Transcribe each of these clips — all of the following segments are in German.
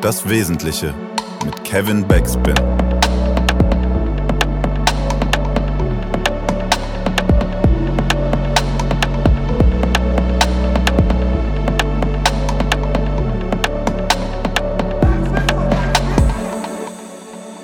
Das Wesentliche mit Kevin Backspin.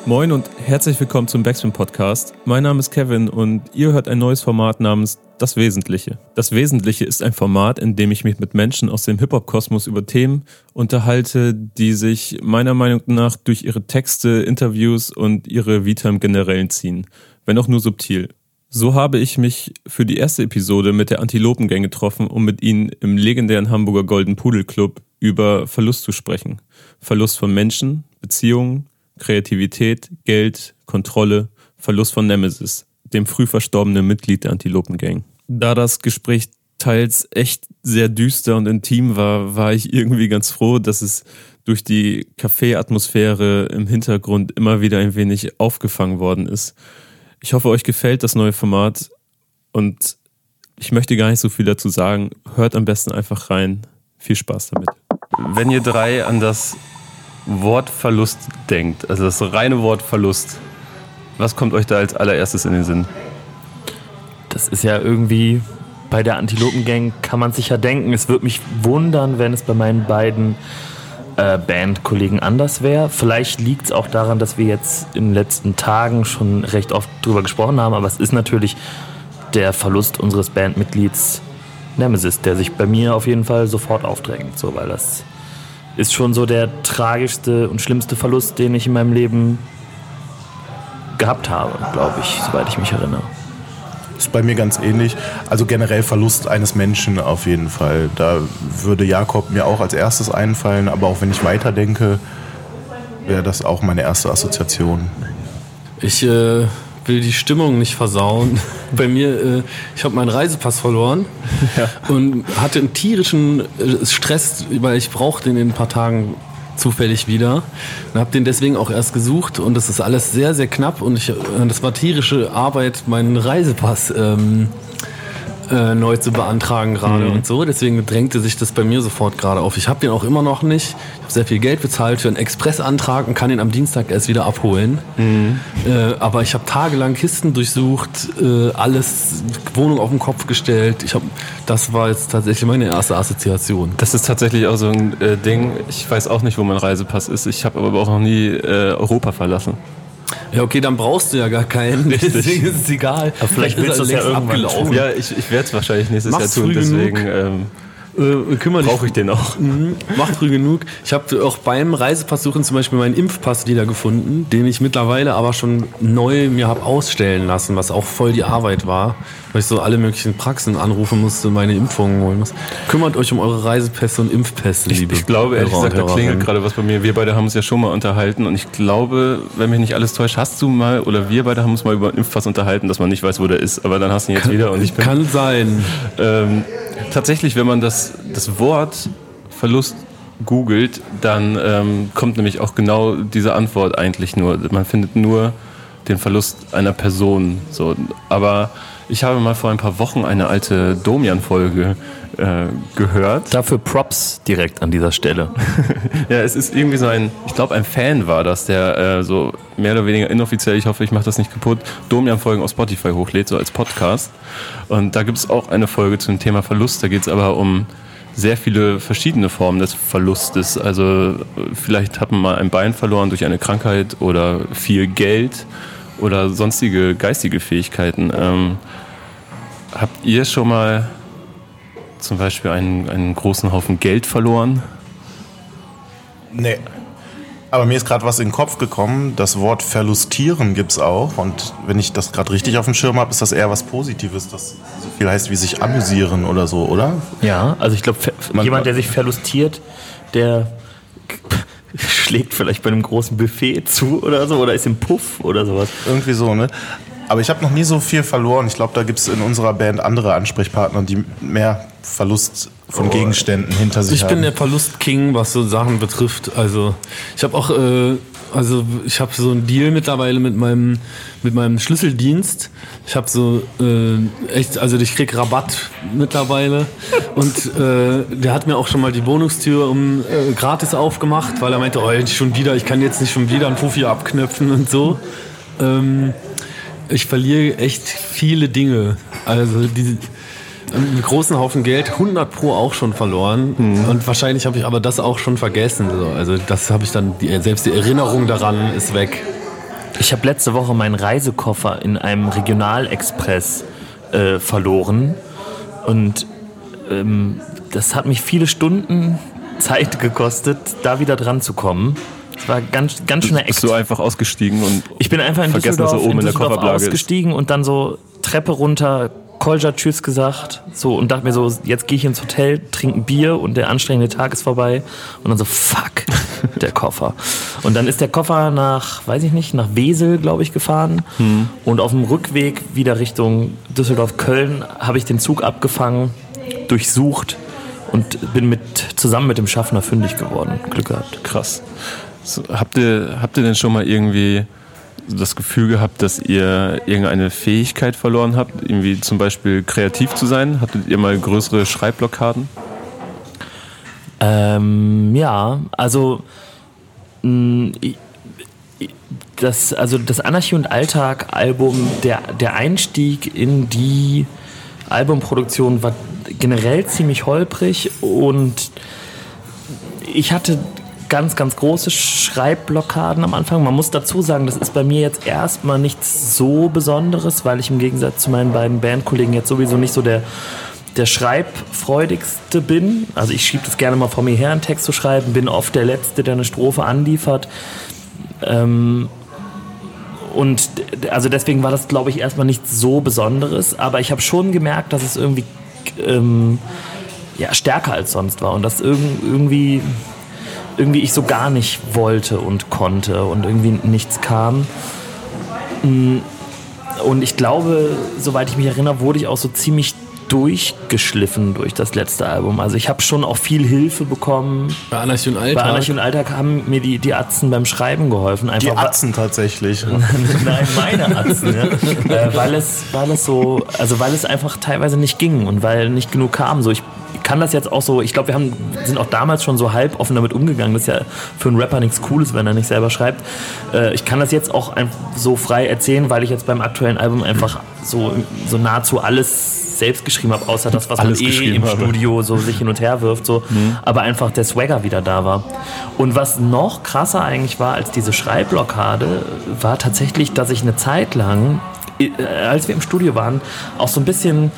Moin und herzlich willkommen zum Backspin Podcast. Mein Name ist Kevin und ihr hört ein neues Format namens Das Wesentliche. Das Wesentliche ist ein Format, in dem ich mich mit Menschen aus dem Hip-Hop-Kosmos über Themen unterhalte, die sich meiner Meinung nach durch ihre Texte, Interviews und ihre Vita im Generellen ziehen, wenn auch nur subtil. So habe ich mich für die erste Episode mit der Antilopengang getroffen, um mit ihnen im legendären Hamburger Golden Pudel Club über Verlust zu sprechen. Verlust von Menschen, Beziehungen, Kreativität, Geld, Kontrolle, Verlust von Nemesis, dem früh verstorbenen Mitglied der Antilopengang. Da das Gespräch teils echt sehr düster und intim war, war ich irgendwie ganz froh, dass es durch die Café-Atmosphäre im Hintergrund immer wieder ein wenig aufgefangen worden ist. Ich hoffe, euch gefällt das neue Format und ich möchte gar nicht so viel dazu sagen. Hört am besten einfach rein. Viel Spaß damit. Wenn ihr drei an das Wort Verlust denkt, also das reine Wort Verlust, was kommt euch da als allererstes in den Sinn? Das ist ja irgendwie bei der Antilopengang kann man sich ja denken. Es würde mich wundern, wenn es bei meinen beiden äh, Bandkollegen anders wäre. Vielleicht liegt es auch daran, dass wir jetzt in den letzten Tagen schon recht oft drüber gesprochen haben, aber es ist natürlich der Verlust unseres Bandmitglieds Nemesis, der sich bei mir auf jeden Fall sofort aufdrängt, so weil das ist schon so der tragischste und schlimmste Verlust, den ich in meinem Leben gehabt habe, glaube ich, soweit ich mich erinnere. Ist bei mir ganz ähnlich. Also generell Verlust eines Menschen auf jeden Fall. Da würde Jakob mir auch als erstes einfallen, aber auch wenn ich weiterdenke, wäre das auch meine erste Assoziation. Ich äh, will die Stimmung nicht versauen. Bei mir, äh, ich habe meinen Reisepass verloren ja. und hatte einen tierischen äh, Stress, weil ich brauchte den in ein paar Tagen zufällig wieder. Und habe den deswegen auch erst gesucht und das ist alles sehr sehr knapp und ich, das war tierische Arbeit, meinen Reisepass ähm, äh, neu zu beantragen gerade mhm. und so. Deswegen drängte sich das bei mir sofort gerade auf. Ich habe den auch immer noch nicht. Ich habe sehr viel Geld bezahlt für einen Expressantrag und kann ihn am Dienstag erst wieder abholen. Mhm. Äh, aber ich habe tagelang Kisten durchsucht, äh, alles Wohnung auf den Kopf gestellt. Ich hab, das war jetzt tatsächlich meine erste Assoziation. Das ist tatsächlich auch so ein äh, Ding. Ich weiß auch nicht, wo mein Reisepass ist. Ich habe aber auch noch nie äh, Europa verlassen. Ja, okay, dann brauchst du ja gar keinen. Richtig. Deswegen ist es egal. Aber vielleicht willst du es ja irgendwann abgelaufen. Ja, ich, ich werde es wahrscheinlich nächstes Mach's Jahr tun, deswegen ähm, äh, brauche ich den auch. Mhm. Macht früh genug. Ich habe auch beim Reisepass suchen zum Beispiel meinen Impfpass wieder gefunden, den ich mittlerweile aber schon neu mir habe ausstellen lassen, was auch voll die Arbeit war, weil ich so alle möglichen Praxen anrufen musste, meine Impfungen holen muss. Kümmert euch um eure Reisepässe und Impfpässe, liebe Ich, ich glaube, ehrlich gesagt, da klingelt gerade was bei mir. Wir beide haben uns ja schon mal unterhalten und ich glaube, wenn mich nicht alles täuscht, hast du mal oder wir beide haben uns mal über einen Impfpass unterhalten, dass man nicht weiß, wo der ist, aber dann hast du ihn jetzt kann, wieder und ich bin, Kann sein. Ähm, tatsächlich, wenn man das, das Wort Verlust googelt, dann ähm, kommt nämlich auch genau diese Antwort eigentlich nur. Man findet nur den Verlust einer Person. So. Aber ich habe mal vor ein paar Wochen eine alte Domian-Folge äh, gehört. Dafür Props direkt an dieser Stelle. ja, es ist irgendwie so ein, ich glaube, ein Fan war das, der äh, so mehr oder weniger inoffiziell, ich hoffe, ich mache das nicht kaputt, Domian-Folgen auf Spotify hochlädt, so als Podcast. Und da gibt es auch eine Folge zum Thema Verlust. Da geht es aber um sehr viele verschiedene Formen des Verlustes. Also vielleicht hat man mal ein Bein verloren durch eine Krankheit oder viel Geld oder sonstige geistige Fähigkeiten. Ähm, habt ihr schon mal zum Beispiel einen, einen großen Haufen Geld verloren? Nee. Aber mir ist gerade was in den Kopf gekommen. Das Wort verlustieren gibt es auch. Und wenn ich das gerade richtig auf dem Schirm habe, ist das eher was Positives, das so viel heißt wie sich amüsieren oder so, oder? Ja, also ich glaube, jemand, der sich verlustiert, der schlägt vielleicht bei einem großen Buffet zu oder so oder ist im Puff oder sowas. Irgendwie so, ne? Aber ich habe noch nie so viel verloren. Ich glaube, da gibt es in unserer Band andere Ansprechpartner, die mehr Verlust von Gegenständen hinter sich Ich haben. bin der Verlust-King, was so Sachen betrifft. Also ich habe auch, äh, also ich habe so einen Deal mittlerweile mit meinem mit meinem Schlüsseldienst. Ich habe so äh, echt, also ich krieg Rabatt mittlerweile und äh, der hat mir auch schon mal die Wohnungstür um äh, gratis aufgemacht, weil er meinte, oh jetzt schon wieder, ich kann jetzt nicht schon wieder einen Fuffi abknöpfen und so. Ähm, ich verliere echt viele Dinge. Also die, einen großen Haufen Geld, 100 pro auch schon verloren. Und wahrscheinlich habe ich aber das auch schon vergessen. So. Also das habe ich dann, die, selbst die Erinnerung daran ist weg. Ich habe letzte Woche meinen Reisekoffer in einem Regionalexpress äh, verloren und ähm, das hat mich viele Stunden Zeit gekostet, da wieder dran zu kommen. Es war ganz, ganz schön Bist du einfach ausgestiegen und Ich bin einfach in vergessen, Düsseldorf, dass er oben in, der Düsseldorf Kofferblage ist. ausgestiegen und dann so Treppe runter, Kolja Tschüss gesagt, so und dachte mir so, jetzt gehe ich ins Hotel, trinke ein Bier und der anstrengende Tag ist vorbei und dann so fuck, der Koffer. Und dann ist der Koffer nach, weiß ich nicht, nach Wesel, glaube ich, gefahren Hm. und auf dem Rückweg wieder Richtung Düsseldorf-Köln habe ich den Zug abgefangen, durchsucht und bin mit zusammen mit dem Schaffner fündig geworden. Glück gehabt. Krass. So, habt, ihr, habt ihr denn schon mal irgendwie das Gefühl gehabt, dass ihr irgendeine Fähigkeit verloren habt, irgendwie zum Beispiel kreativ zu sein? Hattet ihr mal größere Schreibblockaden? Ähm, ja, also ich- das, also das Anarchie und Alltag Album, der, der Einstieg in die Albumproduktion war generell ziemlich holprig und ich hatte ganz, ganz große Schreibblockaden am Anfang. Man muss dazu sagen, das ist bei mir jetzt erstmal nichts so Besonderes, weil ich im Gegensatz zu meinen beiden Bandkollegen jetzt sowieso nicht so der, der Schreibfreudigste bin. Also ich schiebe das gerne mal vor mir her, einen Text zu schreiben, bin oft der Letzte, der eine Strophe anliefert. Ähm, und also deswegen war das, glaube ich, erstmal nichts so Besonderes. Aber ich habe schon gemerkt, dass es irgendwie ähm, ja, stärker als sonst war und dass irg irgendwie, irgendwie ich so gar nicht wollte und konnte und irgendwie nichts kam. Mm, Und ich glaube, soweit ich mich erinnere, wurde ich auch so ziemlich durchgeschliffen durch das letzte Album. Also ich habe schon auch viel Hilfe bekommen. Bei Anarchie und Bei Alltag. Anarchie und Alltag haben mir die, die Atzen beim Schreiben geholfen. Einfach Die Atzen tatsächlich. Nein, meine Atzen, ja. äh, weil es, weil es so, also weil es einfach teilweise nicht ging und weil nicht genug kam. So, ich kann das jetzt auch so, ich glaube, wir haben, sind auch damals schon so halb offen damit umgegangen. Das ist ja für einen Rapper nichts Cooles, wenn er nicht selber schreibt. Äh, ich kann das jetzt auch so frei erzählen, weil ich jetzt beim aktuellen Album einfach so, so nahezu alles selbst geschrieben habe, außer das, was Alles man eh im habe. Studio so sich hin und her wirft, so. Aber einfach der Swagger wieder da war. Und was noch krasser eigentlich war als diese Schreibblockade, war tatsächlich, dass ich eine Zeit lang, äh, als wir im Studio waren, auch so ein bisschen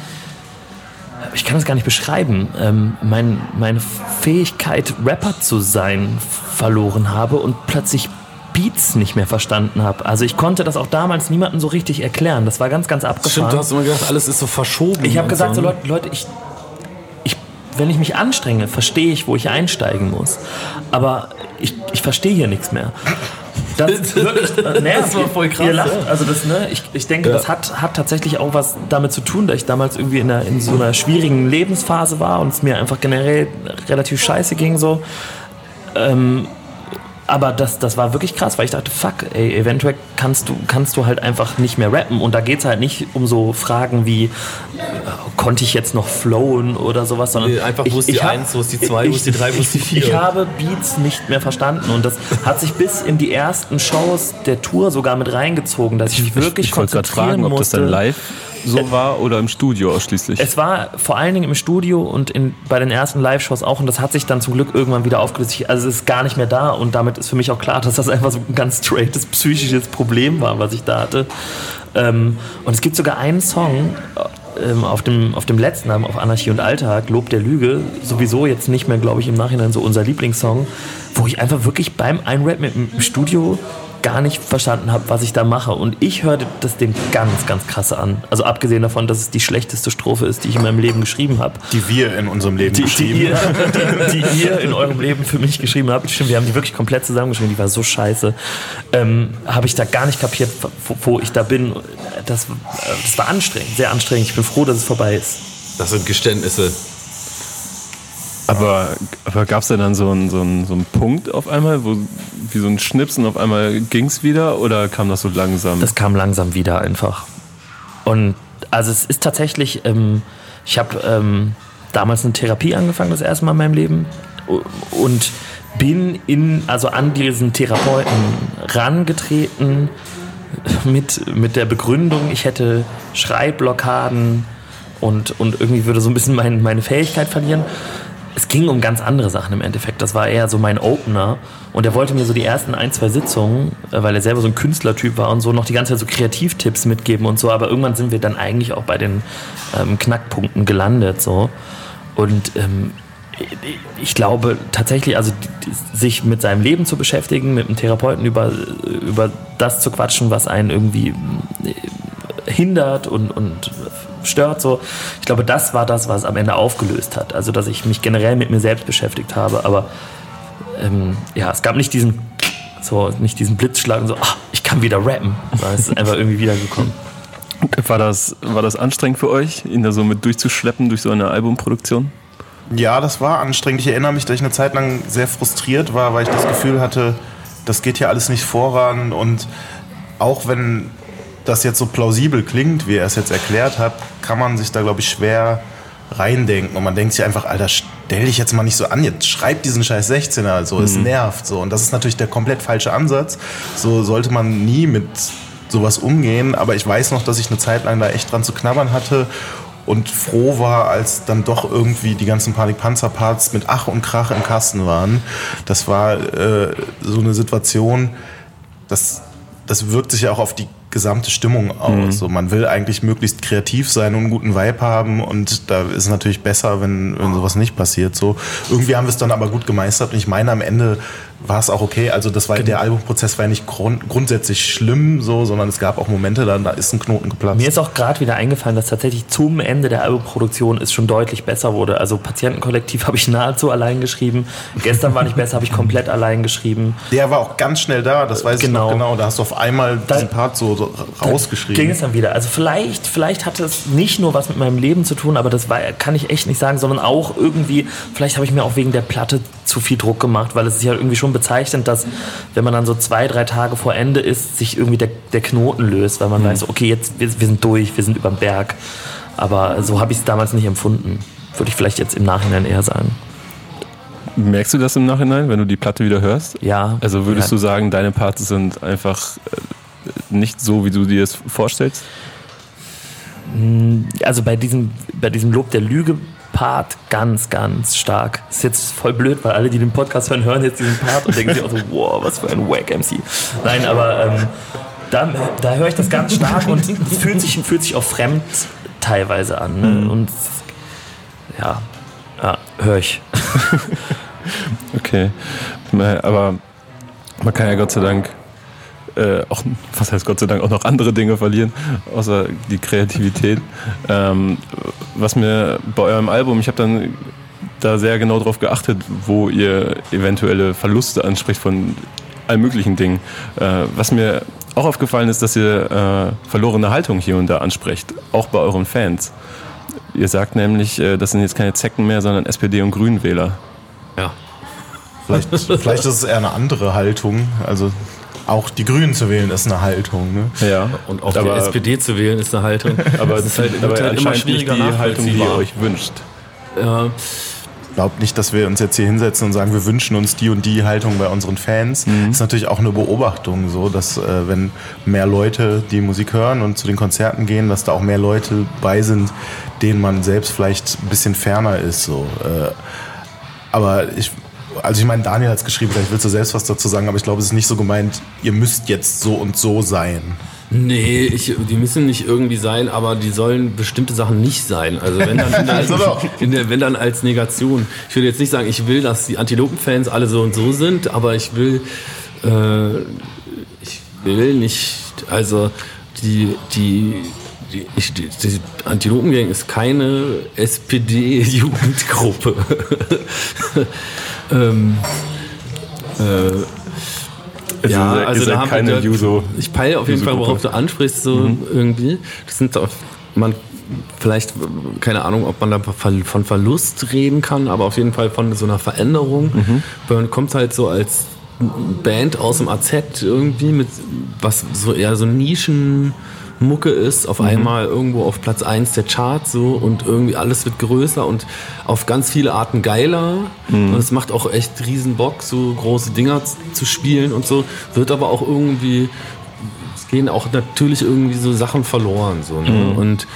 ich kann das gar nicht beschreiben, ähm, mein, meine Fähigkeit, Rapper zu sein, verloren habe und plötzlich Beats nicht mehr verstanden habe. Also ich konnte das auch damals niemandem so richtig erklären. Das war ganz, ganz abgefahren. Stimmt, du hast immer gedacht, alles ist so verschoben. Ich habe gesagt, so, ne? Leute, Leute ich, ich, wenn ich mich anstrenge, verstehe ich, wo ich einsteigen muss. Aber ich, ich verstehe hier nichts mehr. Das, ist wirklich, nee, Das war voll krass, Ihr lacht, ja. also das, ne, ich, ich denke, Ja. das hat, hat tatsächlich auch was damit zu tun, dass ich damals irgendwie in, einer, in so einer schwierigen Lebensphase war und es mir einfach generell relativ scheiße ging so. Ähm, aber das, das war wirklich krass, weil ich dachte, fuck, ey, eventuell kannst du, kannst du halt einfach nicht mehr rappen. Und da geht es halt nicht um so Fragen wie, äh, konnte ich jetzt noch flowen oder sowas, sondern. Nee, einfach, wo ist die hab- Eins, wo ist die Zwei, wo ist die Drei, wo ist die Vier? Ich habe Beats nicht mehr verstanden. Und das hat sich bis in die ersten Shows der Tour sogar mit reingezogen, dass ich mich wirklich ich wollte gerade konzentrieren fragen, ob das musste. dann live so war oder im Studio ausschließlich. Es war vor allen Dingen im Studio und in, bei den ersten Live-Shows auch und das hat sich dann zum Glück irgendwann wieder aufgelöst. Also es ist gar nicht mehr da und damit ist für mich auch klar, dass das einfach so ein ganz straightes psychisches Problem war, was ich da hatte. Ähm, und es gibt sogar einen Song ähm, auf, dem, auf dem letzten auf Anarchie und Alltag, Lob der Lüge, sowieso jetzt nicht mehr, glaube ich, im Nachhinein so unser Lieblingssong, wo ich einfach wirklich beim Einrappen im Studio gar nicht verstanden habe, was ich da mache. Und ich hörte das dem ganz, ganz krasse an. Also abgesehen davon, dass es die schlechteste Strophe ist, die ich in meinem Leben geschrieben habe. Die wir in unserem Leben Die, die, geschrieben ihr, die, die ihr in eurem Leben für mich geschrieben habt. Stimmt, wir haben die wirklich komplett zusammengeschrieben. Die war so scheiße. Ähm, habe ich da gar nicht kapiert, wo, wo ich da bin. Das, das war anstrengend, sehr anstrengend. Ich bin froh, dass es vorbei ist. Das sind Geständnisse. Aber, aber gab es denn dann so einen, so, so einen Punkt auf einmal, wo wie so ein Schnipsen auf einmal ging es wieder oder kam das so langsam? Das kam langsam wieder einfach. Und also es ist tatsächlich, ähm, ich habe ähm, damals eine Therapie angefangen, das erste Mal in meinem Leben. Und bin in, also an diesen Therapeuten rangetreten mit, mit der Begründung, ich hätte Schreibblockaden und, und irgendwie würde so ein bisschen mein, meine Fähigkeit verlieren. Es ging um ganz andere Sachen im Endeffekt. Das war eher so mein Opener. Und er wollte mir so die ersten ein, zwei Sitzungen, äh, weil er selber so ein Künstlertyp war und so, noch die ganze Zeit so Kreativtipps mitgeben und so. Aber irgendwann sind wir dann eigentlich auch bei den ähm, Knackpunkten gelandet. So. Und ähm, ich glaube tatsächlich, also sich mit seinem Leben zu beschäftigen, mit einem Therapeuten über, über das zu quatschen, was einen irgendwie äh, hindert und, und stört. So. Ich glaube, das war das, was am Ende aufgelöst hat. Also, dass ich mich generell mit mir selbst beschäftigt habe. Aber ähm, ja, es gab nicht diesen, so, nicht diesen Blitzschlag und so, ach, ich kann wieder rappen. Es ist einfach irgendwie wiedergekommen. War das, war das anstrengend für euch, ihn da so mit durchzuschleppen durch so eine Albumproduktion? Ja, das war anstrengend. Ich erinnere mich, dass ich eine Zeit lang sehr frustriert war, weil ich das Gefühl hatte, das geht hier alles nicht voran. Und auch wenn das jetzt so plausibel klingt, wie er es jetzt erklärt hat, kann man sich da, glaube ich, schwer reindenken. Und man denkt sich einfach, Alter, stell dich jetzt mal nicht so an, jetzt schreib diesen scheiß 16er, also mhm. es nervt so. Und das ist natürlich der komplett falsche Ansatz. So sollte man nie mit sowas umgehen. Aber ich weiß noch, dass ich eine Zeit lang da echt dran zu knabbern hatte und froh war, als dann doch irgendwie die ganzen Panik-Panzer-Parts mit Ach und Krach im Kasten waren. Das war äh, so eine Situation, das, das wirkt sich ja auch auf die gesamte Stimmung aus. Mhm. So, man will eigentlich möglichst kreativ sein und einen guten Vibe haben und da ist es natürlich besser, wenn, wenn sowas nicht passiert. So, irgendwie haben wir es dann aber gut gemeistert und ich meine, am Ende war es auch okay. Also das war genau. der Albumprozess war ja nicht grund, grundsätzlich schlimm, so, sondern es gab auch Momente, da, da ist ein Knoten geplatzt. Mir ist auch gerade wieder eingefallen, dass tatsächlich zum Ende der Albumproduktion es schon deutlich besser wurde. Also Patientenkollektiv habe ich nahezu allein geschrieben. Gestern war nicht besser, habe ich komplett allein geschrieben. Der war auch ganz schnell da, das weiß genau. ich noch genau. Da hast du auf einmal da, diesen Part so, so rausgeschrieben. Ging es dann wieder. Also vielleicht, vielleicht hatte es nicht nur was mit meinem Leben zu tun, aber das war, kann ich echt nicht sagen, sondern auch irgendwie, vielleicht habe ich mir auch wegen der Platte zu viel Druck gemacht, weil es ist ja irgendwie schon bezeichnend, dass wenn man dann so zwei, drei Tage vor Ende ist, sich irgendwie der, der Knoten löst, weil man mhm. weiß, okay, jetzt wir, wir sind durch, wir sind über den Berg. Aber so habe ich es damals nicht empfunden. Würde ich vielleicht jetzt im Nachhinein eher sagen. Merkst du das im Nachhinein, wenn du die Platte wieder hörst? Ja. Also würdest ja. du sagen, deine Parts sind einfach äh, nicht so, wie du dir es vorstellst? Hm, also bei diesem, bei diesem Lob der Lüge Part ganz, ganz stark. Ist jetzt voll blöd, weil alle, die den Podcast hören, hören jetzt diesen Part und denken sich auch so, wow, was für ein Wack MC. Nein, aber ähm, da, da höre ich das ganz stark und fühlt sich, fühlt sich auch fremd teilweise an. Ne? Mhm. Und ja, ja höre ich. okay. Aber man kann ja Gott sei Dank äh, auch, was heißt Gott sei Dank, auch noch andere Dinge verlieren, außer die Kreativität. Ähm, was mir bei eurem Album, ich habe dann da sehr genau drauf geachtet, wo ihr eventuelle Verluste anspricht von allen möglichen Dingen. Äh, was mir auch aufgefallen ist, dass ihr äh, verlorene Haltung hier und da ansprecht, auch bei euren Fans. Ihr sagt nämlich, äh, das sind jetzt keine Zecken mehr, sondern SPD- und Grünwähler. Ja. Vielleicht, vielleicht ist es eher eine andere Haltung. Also auch die Grünen zu wählen ist eine Haltung. Ne? Ja. Und auch aber, die SPD zu wählen ist eine Haltung. aber es ist halt, aber halt immer schwieriger nicht die Haltung, die ihr euch wünscht. Ja. Ich glaube nicht, dass wir uns jetzt hier hinsetzen und sagen, wir wünschen uns die und die Haltung bei unseren Fans. Mhm. Ist natürlich auch eine Beobachtung, so dass äh, wenn mehr Leute die Musik hören und zu den Konzerten gehen, dass da auch mehr Leute bei sind, denen man selbst vielleicht ein bisschen ferner ist. So. Äh, aber ich also ich meine, Daniel hat es geschrieben, vielleicht willst du selbst was dazu sagen, aber ich glaube, es ist nicht so gemeint, ihr müsst jetzt so und so sein. Nee, ich, die müssen nicht irgendwie sein, aber die sollen bestimmte Sachen nicht sein. Also wenn dann, als, der, wenn dann als Negation. Ich will jetzt nicht sagen, ich will, dass die Antilopen-Fans alle so und so sind, aber ich will, äh, ich will nicht, also die, die, die, ich, die, die Antilopengang ist keine SPD-Jugendgruppe. ähm, äh, ja, also da haben keine wir, Juso. Ich peile auf jeden Fall, worauf du ansprichst, so mhm. irgendwie. Das sind auf man vielleicht, keine Ahnung, ob man da von Verlust reden kann, aber auf jeden Fall von so einer Veränderung. Mhm. Man kommt halt so als Band aus dem AZ irgendwie mit was so eher so Nischen Mucke ist, auf mhm. einmal irgendwo auf Platz 1 der Charts so und irgendwie alles wird größer und auf ganz viele Arten geiler. Mhm. Und es macht auch echt riesen Bock, so große Dinger zu spielen und so. Wird aber auch irgendwie, es gehen auch natürlich irgendwie so Sachen verloren. So, ne? mhm. Und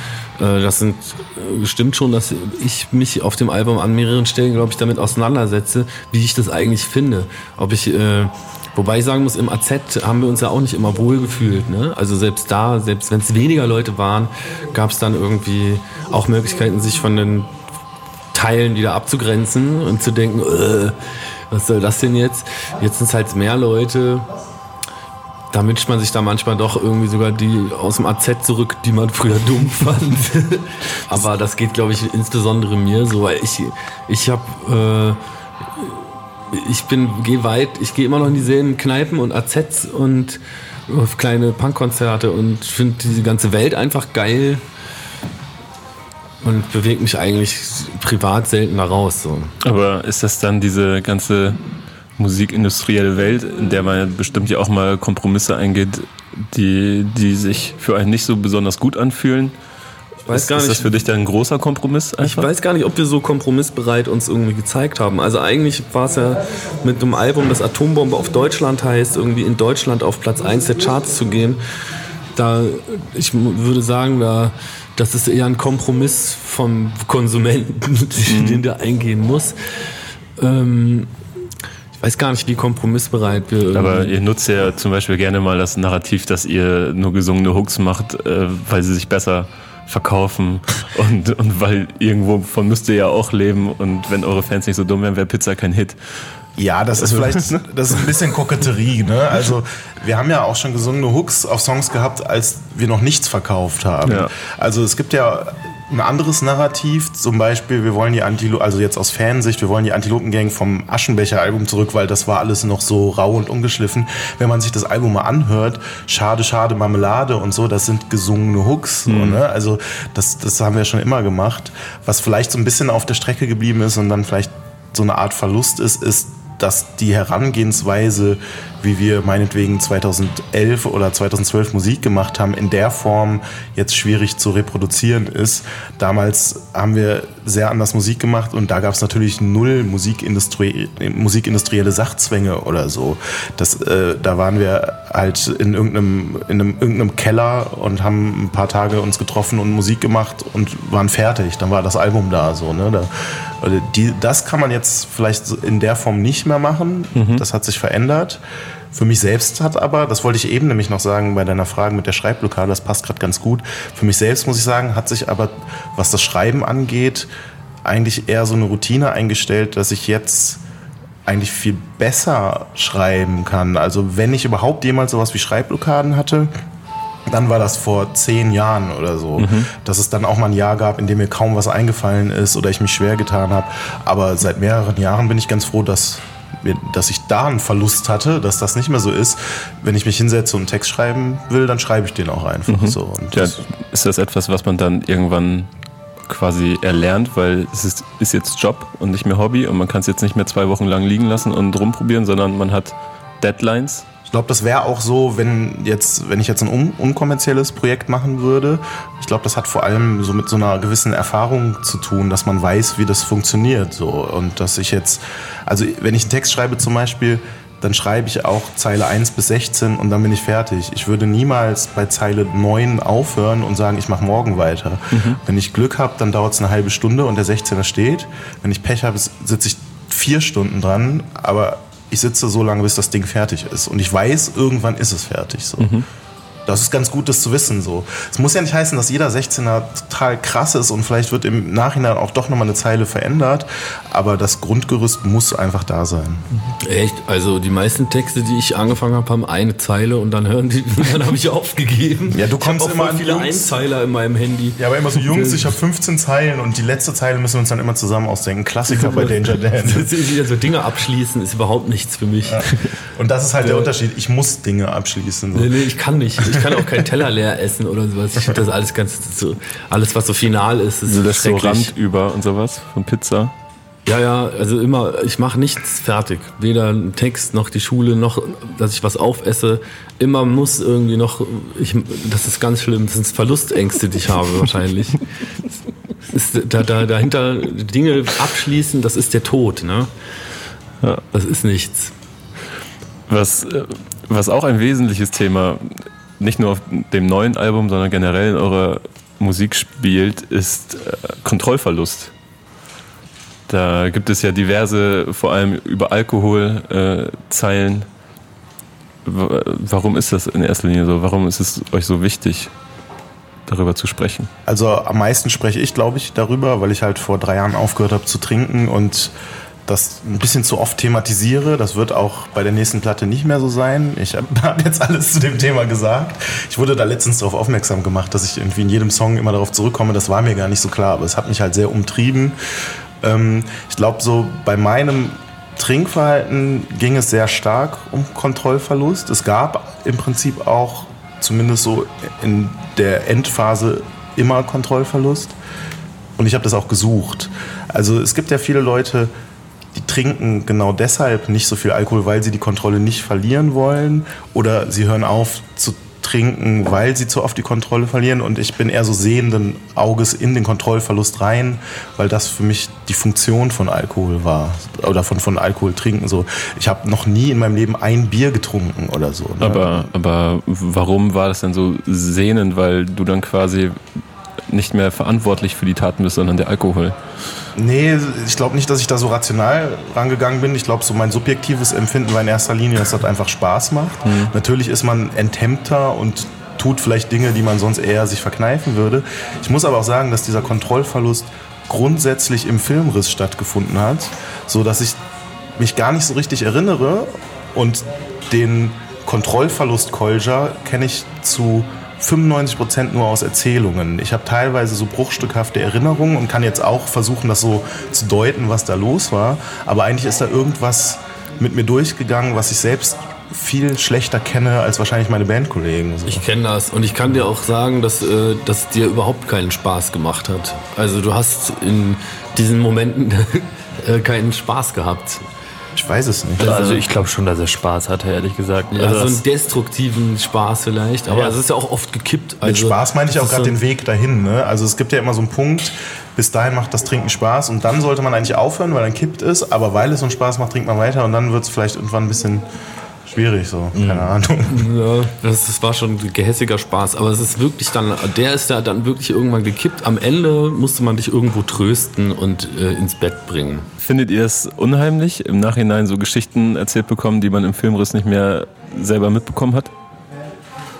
äh, das sind äh, stimmt schon, dass ich mich auf dem Album an mehreren Stellen, glaube ich, damit auseinandersetze, wie ich das eigentlich finde. Ob ich äh, Wobei ich sagen muss, im AZ haben wir uns ja auch nicht immer wohl gefühlt. Ne? Also selbst da, selbst wenn es weniger Leute waren, gab es dann irgendwie auch Möglichkeiten, sich von den Teilen wieder abzugrenzen und zu denken, äh, was soll das denn jetzt? Jetzt sind es halt mehr Leute. Da wünscht man sich da manchmal doch irgendwie sogar die aus dem AZ zurück, die man früher dumm fand. Aber das geht, glaube ich, insbesondere mir so, weil ich, ich habe... Äh, ich bin, gehe weit, ich gehe immer noch in dieselben Kneipen und AZs und auf kleine Punkkonzerte und finde diese ganze Welt einfach geil und bewege mich eigentlich privat selten da raus. So. Aber ist das dann diese ganze musikindustrielle Welt, in der man bestimmt ja auch mal Kompromisse eingeht, die, die sich für einen nicht so besonders gut anfühlen? Weiß ist, gar nicht. Ist das für dich dann ein großer Kompromiss? Einfach? Ich weiß gar nicht, ob wir so kompromissbereit uns irgendwie gezeigt haben. Also eigentlich war es ja mit einem Album, das Atombombe auf Deutschland heißt, irgendwie in Deutschland auf Platz 1 der Charts zu gehen. Da, ich würde sagen, da, das ist eher ein Kompromiss vom Konsumenten, mhm. den der eingehen muss. Ähm, ich weiß gar nicht, wie kompromissbereit wir. Aber ihr nutzt ja zum Beispiel gerne mal das Narrativ, dass ihr nur gesungene Hooks macht, äh, weil sie sich besser verkaufen und, und weil irgendwo von müsst ihr ja auch leben und wenn eure Fans nicht so dumm wären, wäre Pizza kein Hit. Ja, das ist vielleicht das ist ein bisschen Koketterie. Ne? Also wir haben ja auch schon gesungene Hooks auf Songs gehabt, als wir noch nichts verkauft haben. Ja. Also es gibt ja ein anderes Narrativ, zum Beispiel, wir wollen die Antilopen, also jetzt aus Fansicht, wir wollen die Antilopengang vom Aschenbecher-Album zurück, weil das war alles noch so rau und ungeschliffen. Wenn man sich das Album mal anhört, Schade, Schade, Marmelade und so, das sind gesungene Hooks. Mhm. So, ne? Also das, das haben wir schon immer gemacht. Was vielleicht so ein bisschen auf der Strecke geblieben ist und dann vielleicht so eine Art Verlust ist, ist, dass die Herangehensweise wie wir meinetwegen 2011 oder 2012 Musik gemacht haben, in der Form jetzt schwierig zu reproduzieren ist. Damals haben wir sehr anders Musik gemacht und da gab es natürlich null Musikindustrie, musikindustrielle Sachzwänge oder so. Das, äh, da waren wir halt in irgendeinem, in einem, irgendeinem Keller und haben ein paar Tage uns getroffen und Musik gemacht und waren fertig. Dann war das Album da so. Ne? Da, die, das kann man jetzt vielleicht in der Form nicht mehr machen. Mhm. Das hat sich verändert. Für mich selbst hat aber, das wollte ich eben nämlich noch sagen bei deiner Frage mit der Schreibblockade, das passt gerade ganz gut. Für mich selbst muss ich sagen, hat sich aber, was das Schreiben angeht, eigentlich eher so eine Routine eingestellt, dass ich jetzt eigentlich viel besser schreiben kann. Also wenn ich überhaupt jemals sowas wie Schreibblockaden hatte, dann war das vor zehn Jahren oder so, mhm. dass es dann auch mal ein Jahr gab, in dem mir kaum was eingefallen ist oder ich mich schwer getan habe. Aber seit mehreren Jahren bin ich ganz froh, dass dass ich da einen Verlust hatte, dass das nicht mehr so ist. Wenn ich mich hinsetze und einen Text schreiben will, dann schreibe ich den auch einfach mhm. so. Ja, ist das etwas, was man dann irgendwann quasi erlernt, weil es ist, ist jetzt Job und nicht mehr Hobby und man kann es jetzt nicht mehr zwei Wochen lang liegen lassen und rumprobieren, sondern man hat Deadlines glaube, das wäre auch so, wenn jetzt, wenn ich jetzt ein un unkommerzielles Projekt machen würde. Ich glaube, das hat vor allem so mit so einer gewissen Erfahrung zu tun, dass man weiß, wie das funktioniert. So. Und dass ich jetzt, also wenn ich einen Text schreibe zum Beispiel, dann schreibe ich auch Zeile 1 bis 16 und dann bin ich fertig. Ich würde niemals bei Zeile 9 aufhören und sagen, ich mache morgen weiter. Mhm. Wenn ich Glück habe, dann dauert es eine halbe Stunde und der 16er steht. Wenn ich Pech habe, sitze ich vier Stunden dran, aber ich sitze so lange, bis das Ding fertig ist. Und ich weiß, irgendwann ist es fertig. So. Mhm. Das ist ganz gut, das zu wissen. So. Es muss ja nicht heißen, dass jeder 16er total krass ist und vielleicht wird im Nachhinein auch doch nochmal eine Zeile verändert, aber das Grundgerüst muss einfach da sein. Echt? Also die meisten Texte, die ich angefangen habe, haben eine Zeile und dann hören die, dann habe ich aufgegeben. Ja, du kommst ich immer an viele Jungs. Einzeiler in meinem Handy. Ja, aber immer so Jungs, ich habe 15 Zeilen und die letzte Zeile müssen wir uns dann immer zusammen ausdenken. Klassiker bei Danger Dan. so Dinge abschließen ist überhaupt nichts für mich. Ja. Und das ist halt der Unterschied. Ich muss Dinge abschließen. So. Nee, nee, ich kann nicht ich kann auch keinen Teller leer essen oder sowas. Ich finde das alles ganz so, alles was so final ist, ist das so. Rand über und sowas von Pizza. Ja, ja, also immer, ich mache nichts fertig. Weder einen Text noch die Schule, noch dass ich was aufesse. Immer muss irgendwie noch, ich, das ist ganz schlimm, das sind Verlustängste, die ich habe wahrscheinlich. Ist, da, da, dahinter Dinge abschließen, das ist der Tod, ne? Ja. Das ist nichts. Was, äh, was auch ein wesentliches Thema, nicht nur auf dem neuen Album, sondern generell in eurer Musik spielt, ist äh, Kontrollverlust. Da gibt es ja diverse, vor allem über Alkohol, äh, Zeilen. W warum ist das in erster Linie so? Warum ist es euch so wichtig, darüber zu sprechen? Also am meisten spreche ich, glaube ich, darüber, weil ich halt vor drei Jahren aufgehört habe zu trinken und das ein bisschen zu oft thematisiere. Das wird auch bei der nächsten Platte nicht mehr so sein. Ich habe hab jetzt alles zu dem Thema gesagt. Ich wurde da letztens darauf aufmerksam gemacht, dass ich irgendwie in jedem Song immer darauf zurückkomme. Das war mir gar nicht so klar, aber es hat mich halt sehr umtrieben. Ähm, ich glaube, so bei meinem Trinkverhalten ging es sehr stark um Kontrollverlust. Es gab im Prinzip auch, zumindest so in der Endphase, immer Kontrollverlust. Und ich habe das auch gesucht. Also es gibt ja viele Leute, die trinken genau deshalb nicht so viel Alkohol, weil sie die Kontrolle nicht verlieren wollen. Oder sie hören auf zu trinken, weil sie zu oft die Kontrolle verlieren. Und ich bin eher so sehenden Auges in den Kontrollverlust rein, weil das für mich die Funktion von Alkohol war. Oder von, von Alkohol trinken. So, ich habe noch nie in meinem Leben ein Bier getrunken oder so. ne? Aber, aber warum war das denn so sehnend? Weil du dann quasi nicht mehr verantwortlich für die Taten bist, sondern der Alkohol. Nee, ich glaube nicht, dass ich da so rational rangegangen bin. Ich glaube, so mein subjektives Empfinden war in erster Linie, dass das einfach Spaß macht. Natürlich ist man enthemmter und tut vielleicht Dinge, die man sonst eher sich verkneifen würde. Ich muss aber auch sagen, dass dieser Kontrollverlust grundsätzlich im Filmriss stattgefunden hat, so dass ich mich gar nicht so richtig erinnere und den Kontrollverlust Kolja kenne ich zu 95% nur aus Erzählungen. Ich habe teilweise so bruchstückhafte Erinnerungen und kann jetzt auch versuchen, das so zu deuten, was da los war. Aber eigentlich ist da irgendwas mit mir durchgegangen, was ich selbst viel schlechter kenne als wahrscheinlich meine Bandkollegen. So. Ich kenne das und ich kann dir auch sagen, dass äh, das dir überhaupt keinen Spaß gemacht hat. Also du hast in diesen Momenten äh, keinen Spaß gehabt. Ich weiß es nicht. Also ich glaube schon, dass er Spaß hatte, ehrlich gesagt. Ja, also so einen destruktiven Spaß vielleicht, aber Ja. es ist ja auch oft gekippt. Mit Also, Spaß meine ich auch gerade so- den Weg dahin. Ne? Also es gibt ja immer so einen Punkt, bis dahin macht das Trinken Spaß und dann sollte man eigentlich aufhören, weil dann kippt es. Aber weil es so einen Spaß macht, trinkt man weiter und dann wird es vielleicht irgendwann ein bisschen schwierig. So, keine Ahnung. Ja, das, das war schon ein gehässiger Spaß, aber es ist wirklich dann, der ist ja dann wirklich irgendwann gekippt. Am Ende musste man dich irgendwo trösten und äh, ins Bett bringen. Findet ihr es unheimlich, im Nachhinein so Geschichten erzählt bekommen, die man im Filmriss nicht mehr selber mitbekommen hat?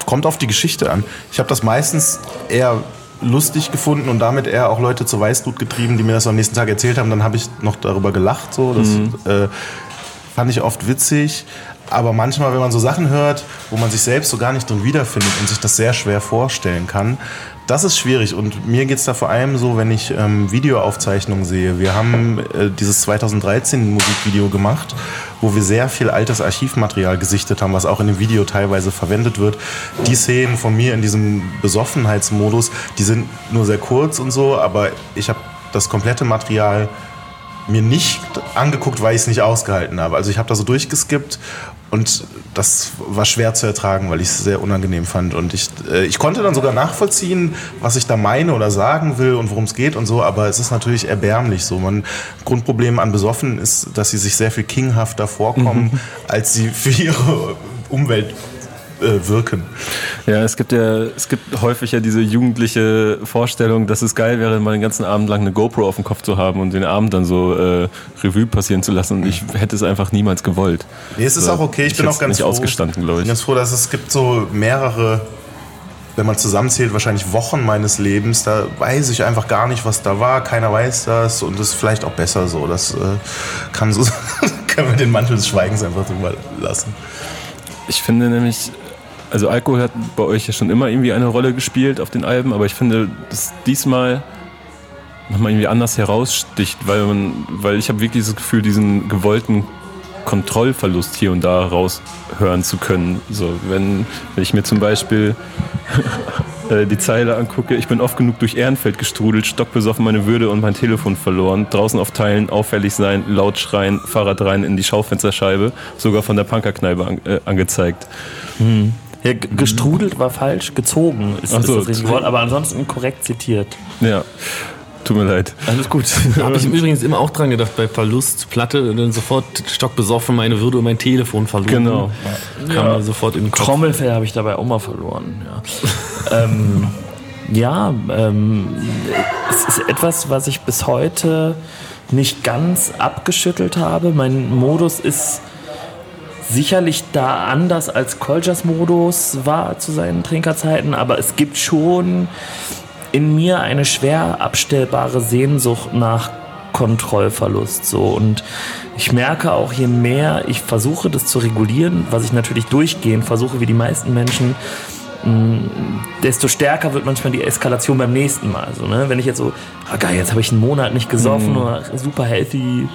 Kommt auf die Geschichte an. Ich habe das meistens eher lustig gefunden und damit eher auch Leute zur Weißglut getrieben, die mir das am nächsten Tag erzählt haben. Dann habe ich noch darüber gelacht. So. Das äh, fand ich oft witzig. Aber manchmal, wenn man so Sachen hört, wo man sich selbst so gar nicht drin wiederfindet und sich das sehr schwer vorstellen kann, das ist schwierig. Und mir geht es da vor allem so, wenn ich ähm, Videoaufzeichnungen sehe. Wir haben äh, dieses 2013 Musikvideo gemacht, wo wir sehr viel altes Archivmaterial gesichtet haben, was auch in dem Video teilweise verwendet wird. Die Szenen von mir in diesem Besoffenheitsmodus, die sind nur sehr kurz und so, aber ich habe das komplette Material mir nicht angeguckt, weil ich es nicht ausgehalten habe. Also ich habe da so durchgeskippt und das war schwer zu ertragen, weil ich es sehr unangenehm fand. Und ich, äh, ich konnte dann sogar nachvollziehen, was ich da meine oder sagen will und worum es geht und so, aber es ist natürlich erbärmlich so. Man, Grundproblem an Besoffenen ist, dass sie sich sehr viel kinghafter vorkommen, als sie für ihre Umwelt äh, wirken. Ja, es gibt ja, es gibt häufig ja diese jugendliche Vorstellung, dass es geil wäre, mal den ganzen Abend lang eine GoPro auf dem Kopf zu haben und den Abend dann so äh, Revue passieren zu lassen. Und ich hätte es einfach niemals gewollt. Nee, es ist So, auch okay. Ich, ich bin auch ganz nicht froh. ausgestanden, glaub ich. bin ganz froh, dass es gibt so mehrere, wenn man zusammenzählt, wahrscheinlich Wochen meines Lebens. Da weiß ich einfach gar nicht, was da war. Keiner weiß das und das ist vielleicht auch besser so. Das äh, kann so, können wir den Mantel des Schweigens einfach drüber lassen. Ich finde nämlich, also Alkohol hat bei euch ja schon immer irgendwie eine Rolle gespielt auf den Alben, aber ich finde, dass diesmal nochmal irgendwie anders heraussticht, weil man, weil ich habe wirklich das Gefühl, diesen gewollten Kontrollverlust hier und da raushören zu können. So, wenn, wenn ich mir zum Beispiel äh, die Zeile angucke, ich bin oft genug durch Ehrenfeld gestrudelt, stockbesoffen meine Würde und mein Telefon verloren, draußen auf Teilen, auffällig sein, laut schreien, Fahrrad rein in die Schaufensterscheibe, sogar von der Punkerkneipe äh, angezeigt. Hm. Ja, gestrudelt war falsch, gezogen ist, so, ist das richtige Wort, aber ansonsten korrekt zitiert. Ja. Tut mir leid. Alles gut. Da habe ich übrigens immer auch dran gedacht, bei Verlust, Platte, dann sofort stockbesoffen, meine Würde und mein Telefon verloren. Genau. Kam mir sofort in den Kopf. Trommelfell habe ich dabei auch mal verloren. Ja, ähm, ja ähm, es ist etwas, was ich bis heute nicht ganz abgeschüttelt habe. Mein Modus ist sicherlich da anders als Koljas Modus war zu seinen Trinkerzeiten, aber es gibt schon in mir eine schwer abstellbare Sehnsucht nach Kontrollverlust so. Und ich merke auch je mehr ich versuche das zu regulieren, was ich natürlich durchgehend versuche wie die meisten Menschen mh, desto stärker wird manchmal die Eskalation beim nächsten Mal so ne? Wenn ich jetzt so ah geil jetzt habe ich einen Monat nicht gesoffen oder super healthy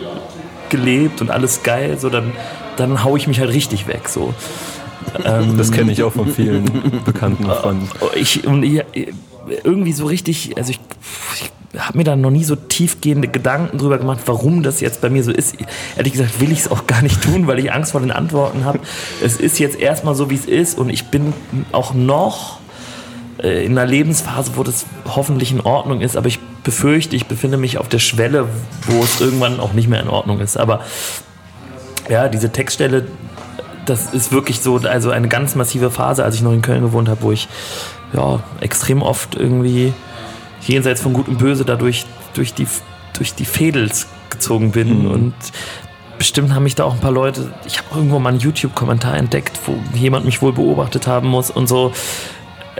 gelebt und alles geil so dann dann hau ich mich halt richtig weg so Ähm, das kenne ich auch von vielen Bekannten und Freunden. ich, und ich, irgendwie so richtig, also ich, ich habe mir da noch nie so tiefgehende Gedanken drüber gemacht, warum das jetzt bei mir so ist. Ehrlich gesagt will ich es auch gar nicht tun, weil ich Angst vor den Antworten habe. Es ist jetzt erstmal so, wie es ist und ich bin auch noch äh, in einer Lebensphase, wo das hoffentlich in Ordnung ist, aber ich befürchte, ich befinde mich auf der Schwelle, wo es irgendwann auch nicht mehr in Ordnung ist. Aber ja, diese Textstelle, das ist wirklich so, also eine ganz massive Phase, als ich noch in Köln gewohnt habe, wo ich ja, extrem oft irgendwie jenseits von Gut und Böse dadurch durch die, durch die Fädels gezogen bin. Mhm. Und bestimmt haben mich da auch ein paar Leute, ich habe irgendwo mal einen YouTube-Kommentar entdeckt, wo jemand mich wohl beobachtet haben muss und so.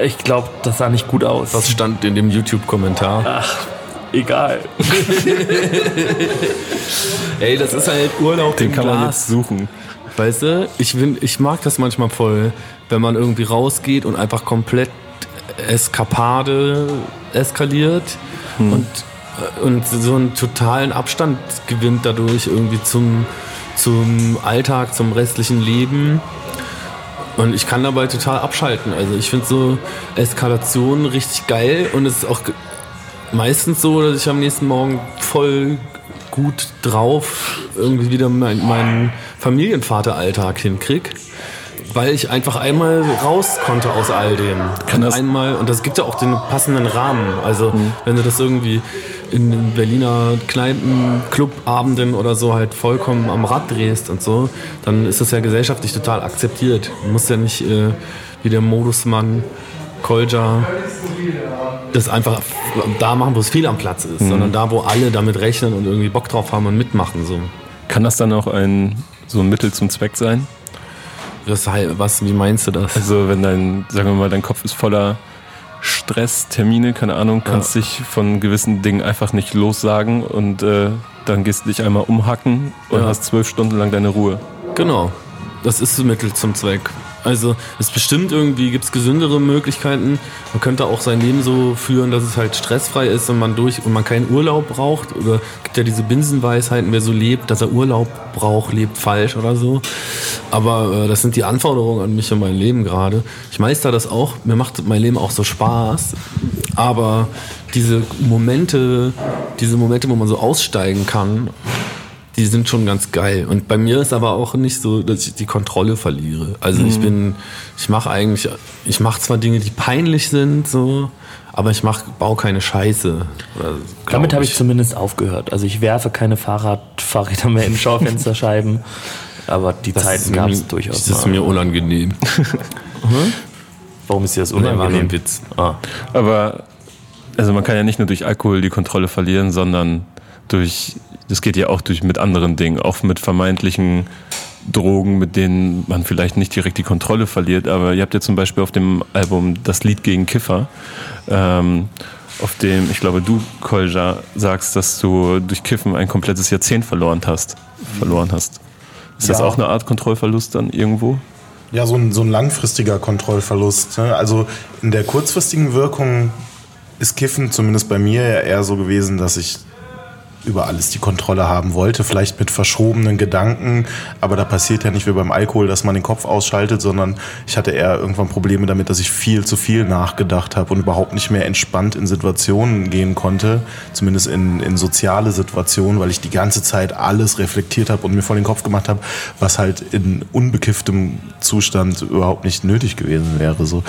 Ich glaube, das sah nicht gut aus. Was stand in dem YouTube-Kommentar? Ach, egal. Ey, das ist halt Urlaub Den im kann man Glas. jetzt suchen. Weißt du, ich, bin, ich mag das manchmal voll, wenn man irgendwie rausgeht und einfach komplett Eskapade eskaliert und, und so einen totalen Abstand gewinnt dadurch irgendwie zum, zum Alltag, zum restlichen Leben. Und ich kann dabei total abschalten. Also ich finde so Eskalation richtig geil und es ist auch meistens so, dass ich am nächsten Morgen voll gut drauf irgendwie wieder mein- meinen Familienvateralltag hinkrieg. Weil ich einfach einmal raus konnte aus all dem. Kann und das- einmal, und das gibt ja auch den passenden Rahmen. Also wenn du das irgendwie in den Berliner Kneipen, Clubabenden oder so halt vollkommen am Rad drehst und so, dann ist das ja gesellschaftlich total akzeptiert. Du musst ja nicht äh, wie der Modusmann Kolja das einfach da machen, wo es viel am Platz ist, sondern da, wo alle damit rechnen und irgendwie Bock drauf haben und mitmachen. So. Kann das dann auch ein, so ein Mittel zum Zweck sein? Das, was, wie meinst du das? Also wenn dein, sagen wir mal, dein Kopf ist voller Stress, Termine, keine Ahnung, kannst dich von gewissen Dingen einfach nicht lossagen und äh, dann gehst du dich einmal umhacken und Ja. hast zwölf Stunden lang deine Ruhe. Genau. Das ist ein Mittel zum Zweck. Also es bestimmt irgendwie gibt es gesündere Möglichkeiten. Man könnte auch sein Leben so führen, dass es halt stressfrei ist und man durch und man keinen Urlaub braucht. Oder gibt ja diese Binsenweisheiten, wer so lebt, dass er Urlaub braucht, lebt falsch oder so. Aber äh, das sind die Anforderungen an mich und mein Leben gerade. Ich meister das auch. Mir macht mein Leben auch so Spaß. Aber diese Momente, diese Momente, wo man so aussteigen kann, die sind schon ganz geil. Und bei mir ist aber auch nicht so, dass ich die Kontrolle verliere. Also ich bin, ich mache eigentlich, ich mache zwar Dinge, die peinlich sind, so, aber ich mach, baue keine Scheiße. Glaub Damit habe ich zumindest aufgehört. Also ich werfe keine Fahrradfahrräder mehr in Schaufensterscheiben. Aber die Das Zeiten gab es durchaus. Das ist mal. mir unangenehm. Warum ist dir das Nee, war nur unangenehm? ein Witz. Ah. Aber also man kann ja nicht nur durch Alkohol die Kontrolle verlieren, sondern durch, das geht ja auch durch mit anderen Dingen, auch mit vermeintlichen Drogen, mit denen man vielleicht nicht direkt die Kontrolle verliert. Aber ihr habt ja zum Beispiel auf dem Album das Lied gegen Kiffer, ähm, auf dem, ich glaube, du, Kolja, sagst, dass du durch Kiffen ein komplettes Jahrzehnt verloren hast. Verloren hast. Ist das Ja. auch eine Art Kontrollverlust dann irgendwo? Ja, so ein, so ein langfristiger Kontrollverlust. Ne? Also in der kurzfristigen Wirkung ist Kiffen zumindest bei mir ja eher so gewesen, dass ich über alles die Kontrolle haben wollte, vielleicht mit verschrobenen Gedanken, aber da passiert ja nicht wie beim Alkohol, dass man den Kopf ausschaltet, sondern ich hatte eher irgendwann Probleme damit, dass ich viel zu viel nachgedacht habe und überhaupt nicht mehr entspannt in Situationen gehen konnte, zumindest in, in soziale Situationen, weil ich die ganze Zeit alles reflektiert habe und mir vor den Kopf gemacht habe, was halt in unbekifftem Zustand überhaupt nicht nötig gewesen wäre. So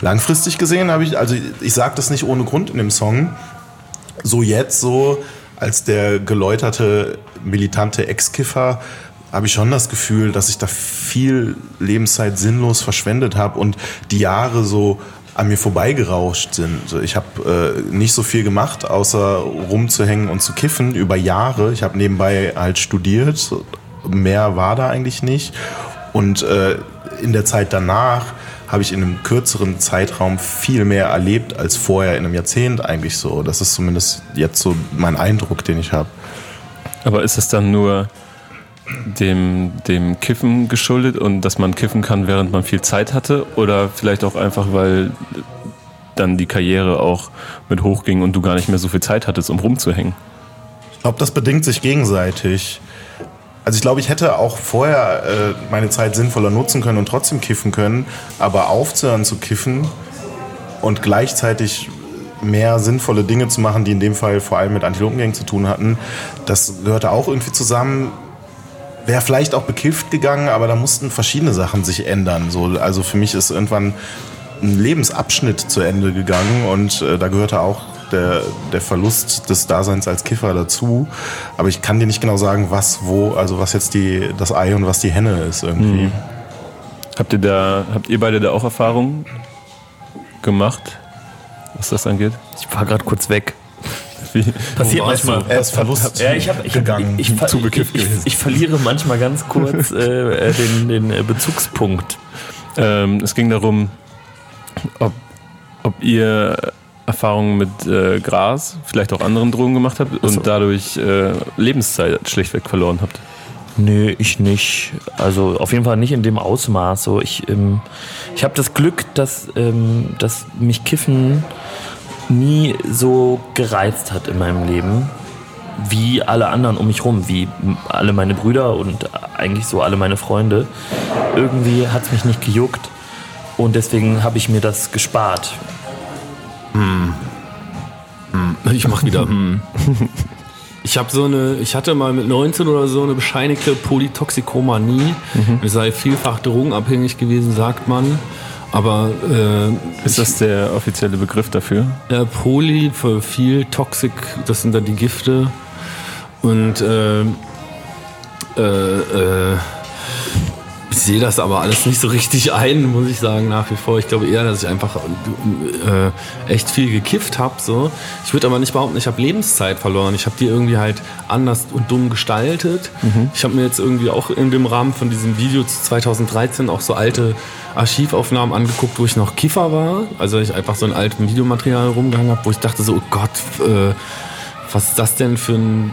langfristig gesehen habe ich, also ich sage das nicht ohne Grund in dem Song, so jetzt so als der geläuterte, militante Ex-Kiffer habe ich schon das Gefühl, dass ich da viel Lebenszeit sinnlos verschwendet habe und die Jahre so an mir vorbeigerauscht sind. Ich habe äh, nicht so viel gemacht, außer rumzuhängen und zu kiffen über Jahre. Ich habe nebenbei halt studiert, mehr war da eigentlich nicht. Und äh, in der Zeit danach habe ich in einem kürzeren Zeitraum viel mehr erlebt als vorher in einem Jahrzehnt eigentlich so. Das ist zumindest jetzt so mein Eindruck, den ich habe. Aber ist es dann nur dem, dem Kiffen geschuldet und dass man kiffen kann, während man viel Zeit hatte? Oder vielleicht auch einfach, weil dann die Karriere auch mit hochging und du gar nicht mehr so viel Zeit hattest, um rumzuhängen? Ich glaube, das bedingt sich gegenseitig. Also ich glaube, ich hätte auch vorher äh, meine Zeit sinnvoller nutzen können und trotzdem kiffen können, aber aufzuhören zu kiffen und gleichzeitig mehr sinnvolle Dinge zu machen, die in dem Fall vor allem mit Antilopengängen zu tun hatten, das gehörte auch irgendwie zusammen. Wäre vielleicht auch bekifft gegangen, aber da mussten verschiedene Sachen sich ändern. So, also für mich ist irgendwann ein Lebensabschnitt zu Ende gegangen und äh, da gehörte auch der, der Verlust des Daseins als Kiffer dazu. Aber ich kann dir nicht genau sagen, was, wo, also was jetzt die, das Ei und was die Henne ist irgendwie. Mhm. Habt ihr da, habt ihr beide da auch Erfahrungen gemacht, was das angeht? Ich war gerade kurz weg. Wie? Passiert manchmal. Er ist Verlust ja, ich hab, ich gegangen. Ich, ich, zu bekifft ich, ich, verliere manchmal ganz kurz äh, den, den äh, Bezugspunkt. Ähm, es ging darum, ob, ob ihr Erfahrungen mit äh, Gras, vielleicht auch anderen Drogen gemacht habt und so. dadurch äh, Lebenszeit schlichtweg verloren habt? Nö, ich nicht. Also auf jeden Fall nicht in dem Ausmaß. So, ich ähm, ich habe das Glück, dass, ähm, dass mich Kiffen nie so gereizt hat in meinem Leben wie alle anderen um mich rum, wie alle meine Brüder und eigentlich so alle meine Freunde. Irgendwie hat es mich nicht gejuckt und deswegen habe ich mir das gespart. Hm. Hm. Ich mach wieder. Hm. Ich habe so eine, ich hatte mal mit 19 oder so eine bescheinigte Polytoxikomanie. Mhm. Ich sei vielfach drogenabhängig gewesen, sagt man. Aber äh, ist das der offizielle Begriff dafür? Ja, Poly für viel, Toxic, das sind dann die Gifte. Und äh, äh, äh ich sehe das aber alles nicht so richtig ein, muss ich sagen, nach wie vor. Ich glaube eher, dass ich einfach äh, echt viel gekifft habe. So. Ich würde aber nicht behaupten, ich habe Lebenszeit verloren. Ich habe die irgendwie halt anders und dumm gestaltet. Mhm. Ich habe mir jetzt irgendwie auch in dem Rahmen von diesem Video 2013 auch so alte Archivaufnahmen angeguckt, wo ich noch Kiffer war. Also ich einfach so ein altes Videomaterial rumgehangen habe, wo ich dachte so, oh Gott, äh, was ist das denn für ein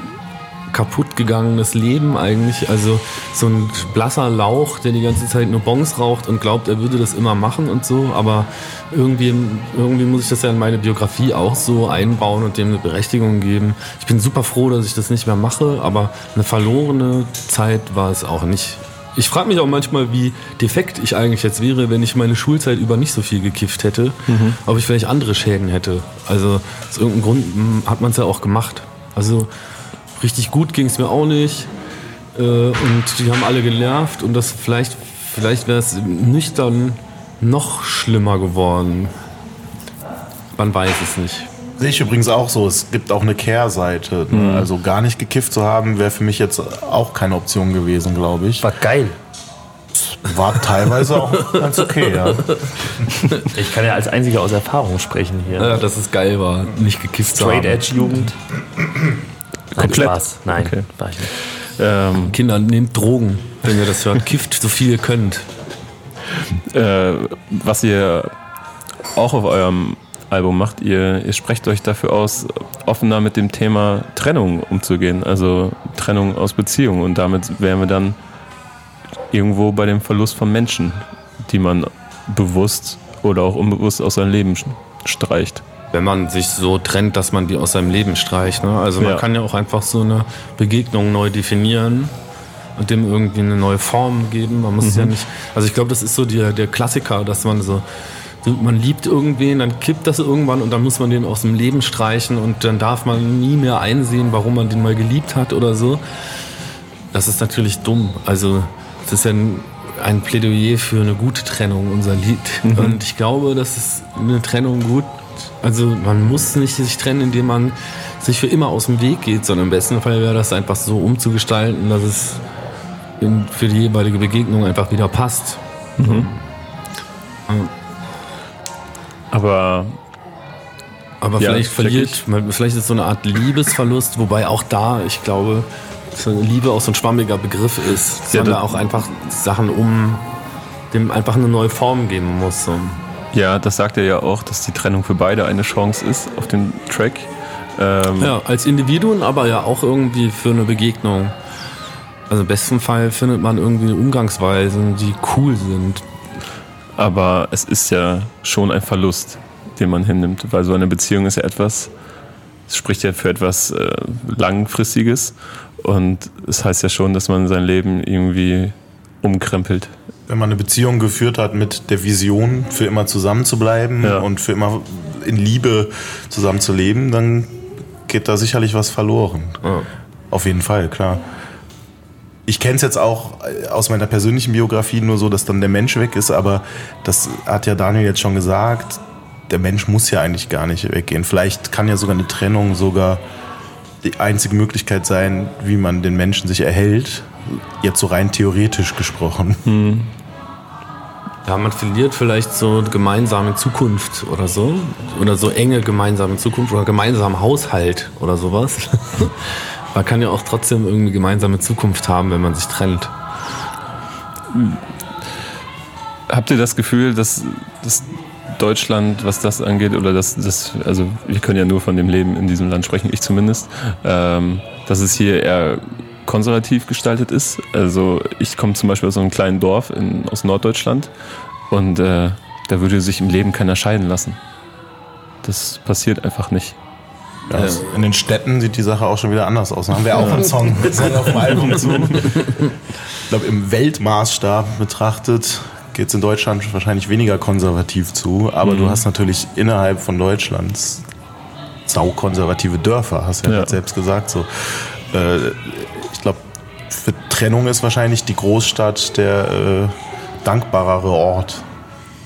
kaputtgegangenes Leben eigentlich. Also so ein blasser Lauch, der die ganze Zeit nur Bons raucht und glaubt, er würde das immer machen und so. Aber irgendwie, irgendwie muss ich das ja in meine Biografie auch so einbauen und dem eine Berechtigung geben. Ich bin super froh, dass ich das nicht mehr mache, aber eine verlorene Zeit war es auch nicht. Ich frage mich auch manchmal, wie defekt ich eigentlich jetzt wäre, wenn ich meine Schulzeit über nicht so viel gekifft hätte, mhm. ob ich vielleicht andere Schäden hätte. Also aus irgendeinem Grund hm, hat man es ja auch gemacht. Also richtig gut ging es mir auch nicht. Äh, und die haben alle genervt und das vielleicht, vielleicht wäre es nüchtern noch schlimmer geworden. Man weiß es nicht. Sehe ich übrigens auch so. Es gibt auch eine Kehrseite. Ne? Mhm. Also gar nicht gekifft zu haben, wäre für mich jetzt auch keine Option gewesen, glaube ich. War geil. War teilweise auch ganz okay, ja. Ich kann ja als einziger aus Erfahrung sprechen hier. Ja, dass es geil war, nicht gekifft zu haben. Straight Edge Jugend. Nein, Komplett? Spaß. Nein, okay. war ich nicht. Ähm, Kinder, nehmt Drogen, wenn ihr das hört. Kifft so viel ihr könnt. Äh, was ihr auch auf eurem Album macht, ihr, ihr sprecht euch dafür aus, offener mit dem Thema Trennung umzugehen. Also Trennung aus Beziehungen. Und damit wären wir dann irgendwo bei dem Verlust von Menschen, die man bewusst oder auch unbewusst aus seinem Leben streicht. Wenn man sich so trennt, dass man die aus seinem Leben streicht. Ne? Also man Ja. kann ja auch einfach so eine Begegnung neu definieren und dem irgendwie eine neue Form geben. Man muss ja nicht. Also ich glaube, das ist so der, der Klassiker, dass man so, man liebt irgendwen, dann kippt das irgendwann und dann muss man den aus dem Leben streichen und dann darf man nie mehr einsehen, warum man den mal geliebt hat oder so. Das ist natürlich dumm. Also es ist ja ein, ein Plädoyer für eine gute Trennung, unser Lied. Und ich glaube, dass es eine Trennung gut. Also man muss nicht sich trennen, indem man sich für immer aus dem Weg geht, sondern im besten Fall wäre das einfach so umzugestalten, dass es in, für die jeweilige Begegnung einfach wieder passt. Aber Aber Ja, vielleicht verliert, man- vielleicht ist es so eine Art Liebesverlust, wobei auch da, ich glaube, Liebe auch so ein schwammiger Begriff ist, Ja, sondern das- auch einfach Sachen um dem einfach eine neue Form geben muss. So. Ja, das sagt er ja auch, dass die Trennung für beide eine Chance ist auf dem Track. Ähm, Ja, als Individuen, aber ja auch irgendwie für eine Begegnung. Also im besten Fall findet man irgendwie Umgangsweisen, die cool sind. Aber es ist ja schon ein Verlust, den man hinnimmt, weil so eine Beziehung ist ja etwas, es spricht ja für etwas äh, Langfristiges und es heißt ja schon, dass man sein Leben irgendwie umkrempelt. Wenn man eine Beziehung geführt hat mit der Vision, für immer zusammen zu bleiben Ja. und für immer in Liebe zusammen zu leben, dann geht da sicherlich was verloren. Ja. Auf jeden Fall, klar. Ich kenne es jetzt auch äh, aus meiner persönlichen Biografie nur so, dass dann der Mensch weg ist, aber das hat ja Daniel jetzt schon gesagt, der Mensch muss ja eigentlich gar nicht weggehen. Vielleicht kann ja sogar eine Trennung sogar die einzige Möglichkeit sein, wie man den Menschen sich erhält. Jetzt so rein theoretisch gesprochen. Ja, man verliert vielleicht so gemeinsame Zukunft oder so. Oder so enge gemeinsame Zukunft oder gemeinsamen Haushalt oder sowas. man kann ja auch trotzdem irgendwie gemeinsame Zukunft haben, wenn man sich trennt. Habt ihr das Gefühl, dass, dass Deutschland, was das angeht, oder dass das, also wir können ja nur von dem Leben in diesem Land sprechen, ich zumindest, ähm, dass es hier eher konservativ gestaltet ist. Also ich komme zum Beispiel aus so einem kleinen Dorf in, aus Norddeutschland und äh, da würde sich im Leben keiner scheiden lassen. Das passiert einfach nicht. Ja, in den Städten sieht die Sache auch schon wieder anders aus. Da haben wir auch einen Song, Song auf dem Album zu. Ich glaube, im Weltmaßstab betrachtet geht es in Deutschland wahrscheinlich weniger konservativ zu. Aber du hast natürlich innerhalb von Deutschlands saukonservative Dörfer, hast du ja, Ja. selbst gesagt. So. Äh, ich glaube, für Trennung ist wahrscheinlich die Großstadt der äh, dankbarere Ort.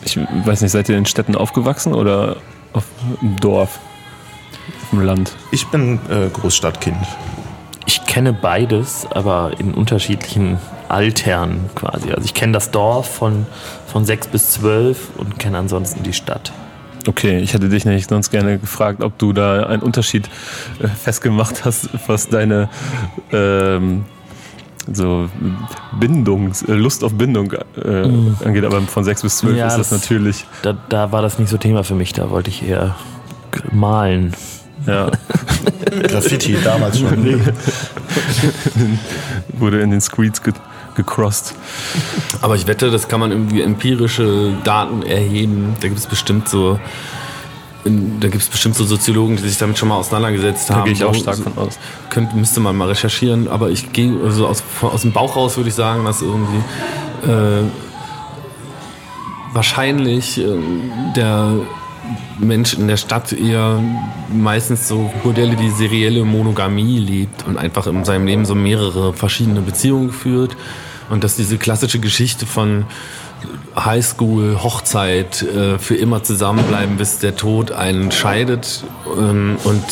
Ich weiß nicht, seid ihr in Städten aufgewachsen oder auf dem Dorf? Auf dem Land? Ich bin äh, Großstadtkind. Ich kenne beides, aber in unterschiedlichen Altern quasi. Also ich kenne das Dorf von, von 6 bis 12 und kenne ansonsten die Stadt. Okay, ich hätte dich nämlich sonst gerne gefragt, ob du da einen Unterschied äh, festgemacht hast, was deine ähm, so Bindungs, äh, Lust auf Bindung äh, angeht. Aber von 6 bis 12 Mhm. Ja, ist das, das- natürlich. Da, da war das nicht so Thema für mich, da wollte ich eher malen. Ja, Graffiti damals schon. wurde in den Screeds ge gecrossed. Aber ich wette, das kann man irgendwie empirische Daten erheben. Da gibt es bestimmt so. Da gibt es bestimmt so Soziologen, die sich damit schon mal auseinandergesetzt Da haben. gehe ich auch stark so- von aus. Könnte, müsste man mal recherchieren, aber ich gehe also aus, aus dem Bauch raus würde ich sagen, dass irgendwie äh, wahrscheinlich äh, der Mensch in der Stadt eher meistens so Modelle wie serielle Monogamie lebt und einfach in seinem Leben so mehrere verschiedene Beziehungen führt. Und dass diese klassische Geschichte von Highschool, Hochzeit, äh, für immer zusammenbleiben, bis der Tod einen scheidet ähm, und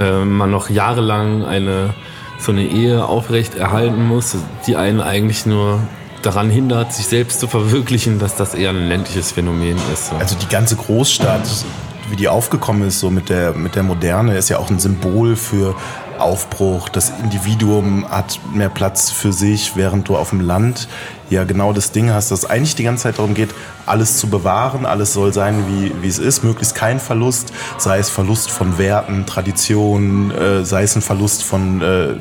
äh, man noch jahrelang eine so eine Ehe aufrecht erhalten muss, die einen eigentlich nur daran hindert, sich selbst zu verwirklichen, dass das eher ein ländliches Phänomen ist. So. Also die ganze Großstadt, wie die aufgekommen ist, so mit der, mit der Moderne, ist ja auch ein Symbol für Aufbruch. Das Individuum hat mehr Platz für sich, während du auf dem Land ja genau das Ding hast, dass eigentlich die ganze Zeit darum geht, alles zu bewahren, alles soll sein, wie, wie es ist, möglichst kein Verlust, sei es Verlust von Werten, Traditionen, äh, sei es ein Verlust von äh,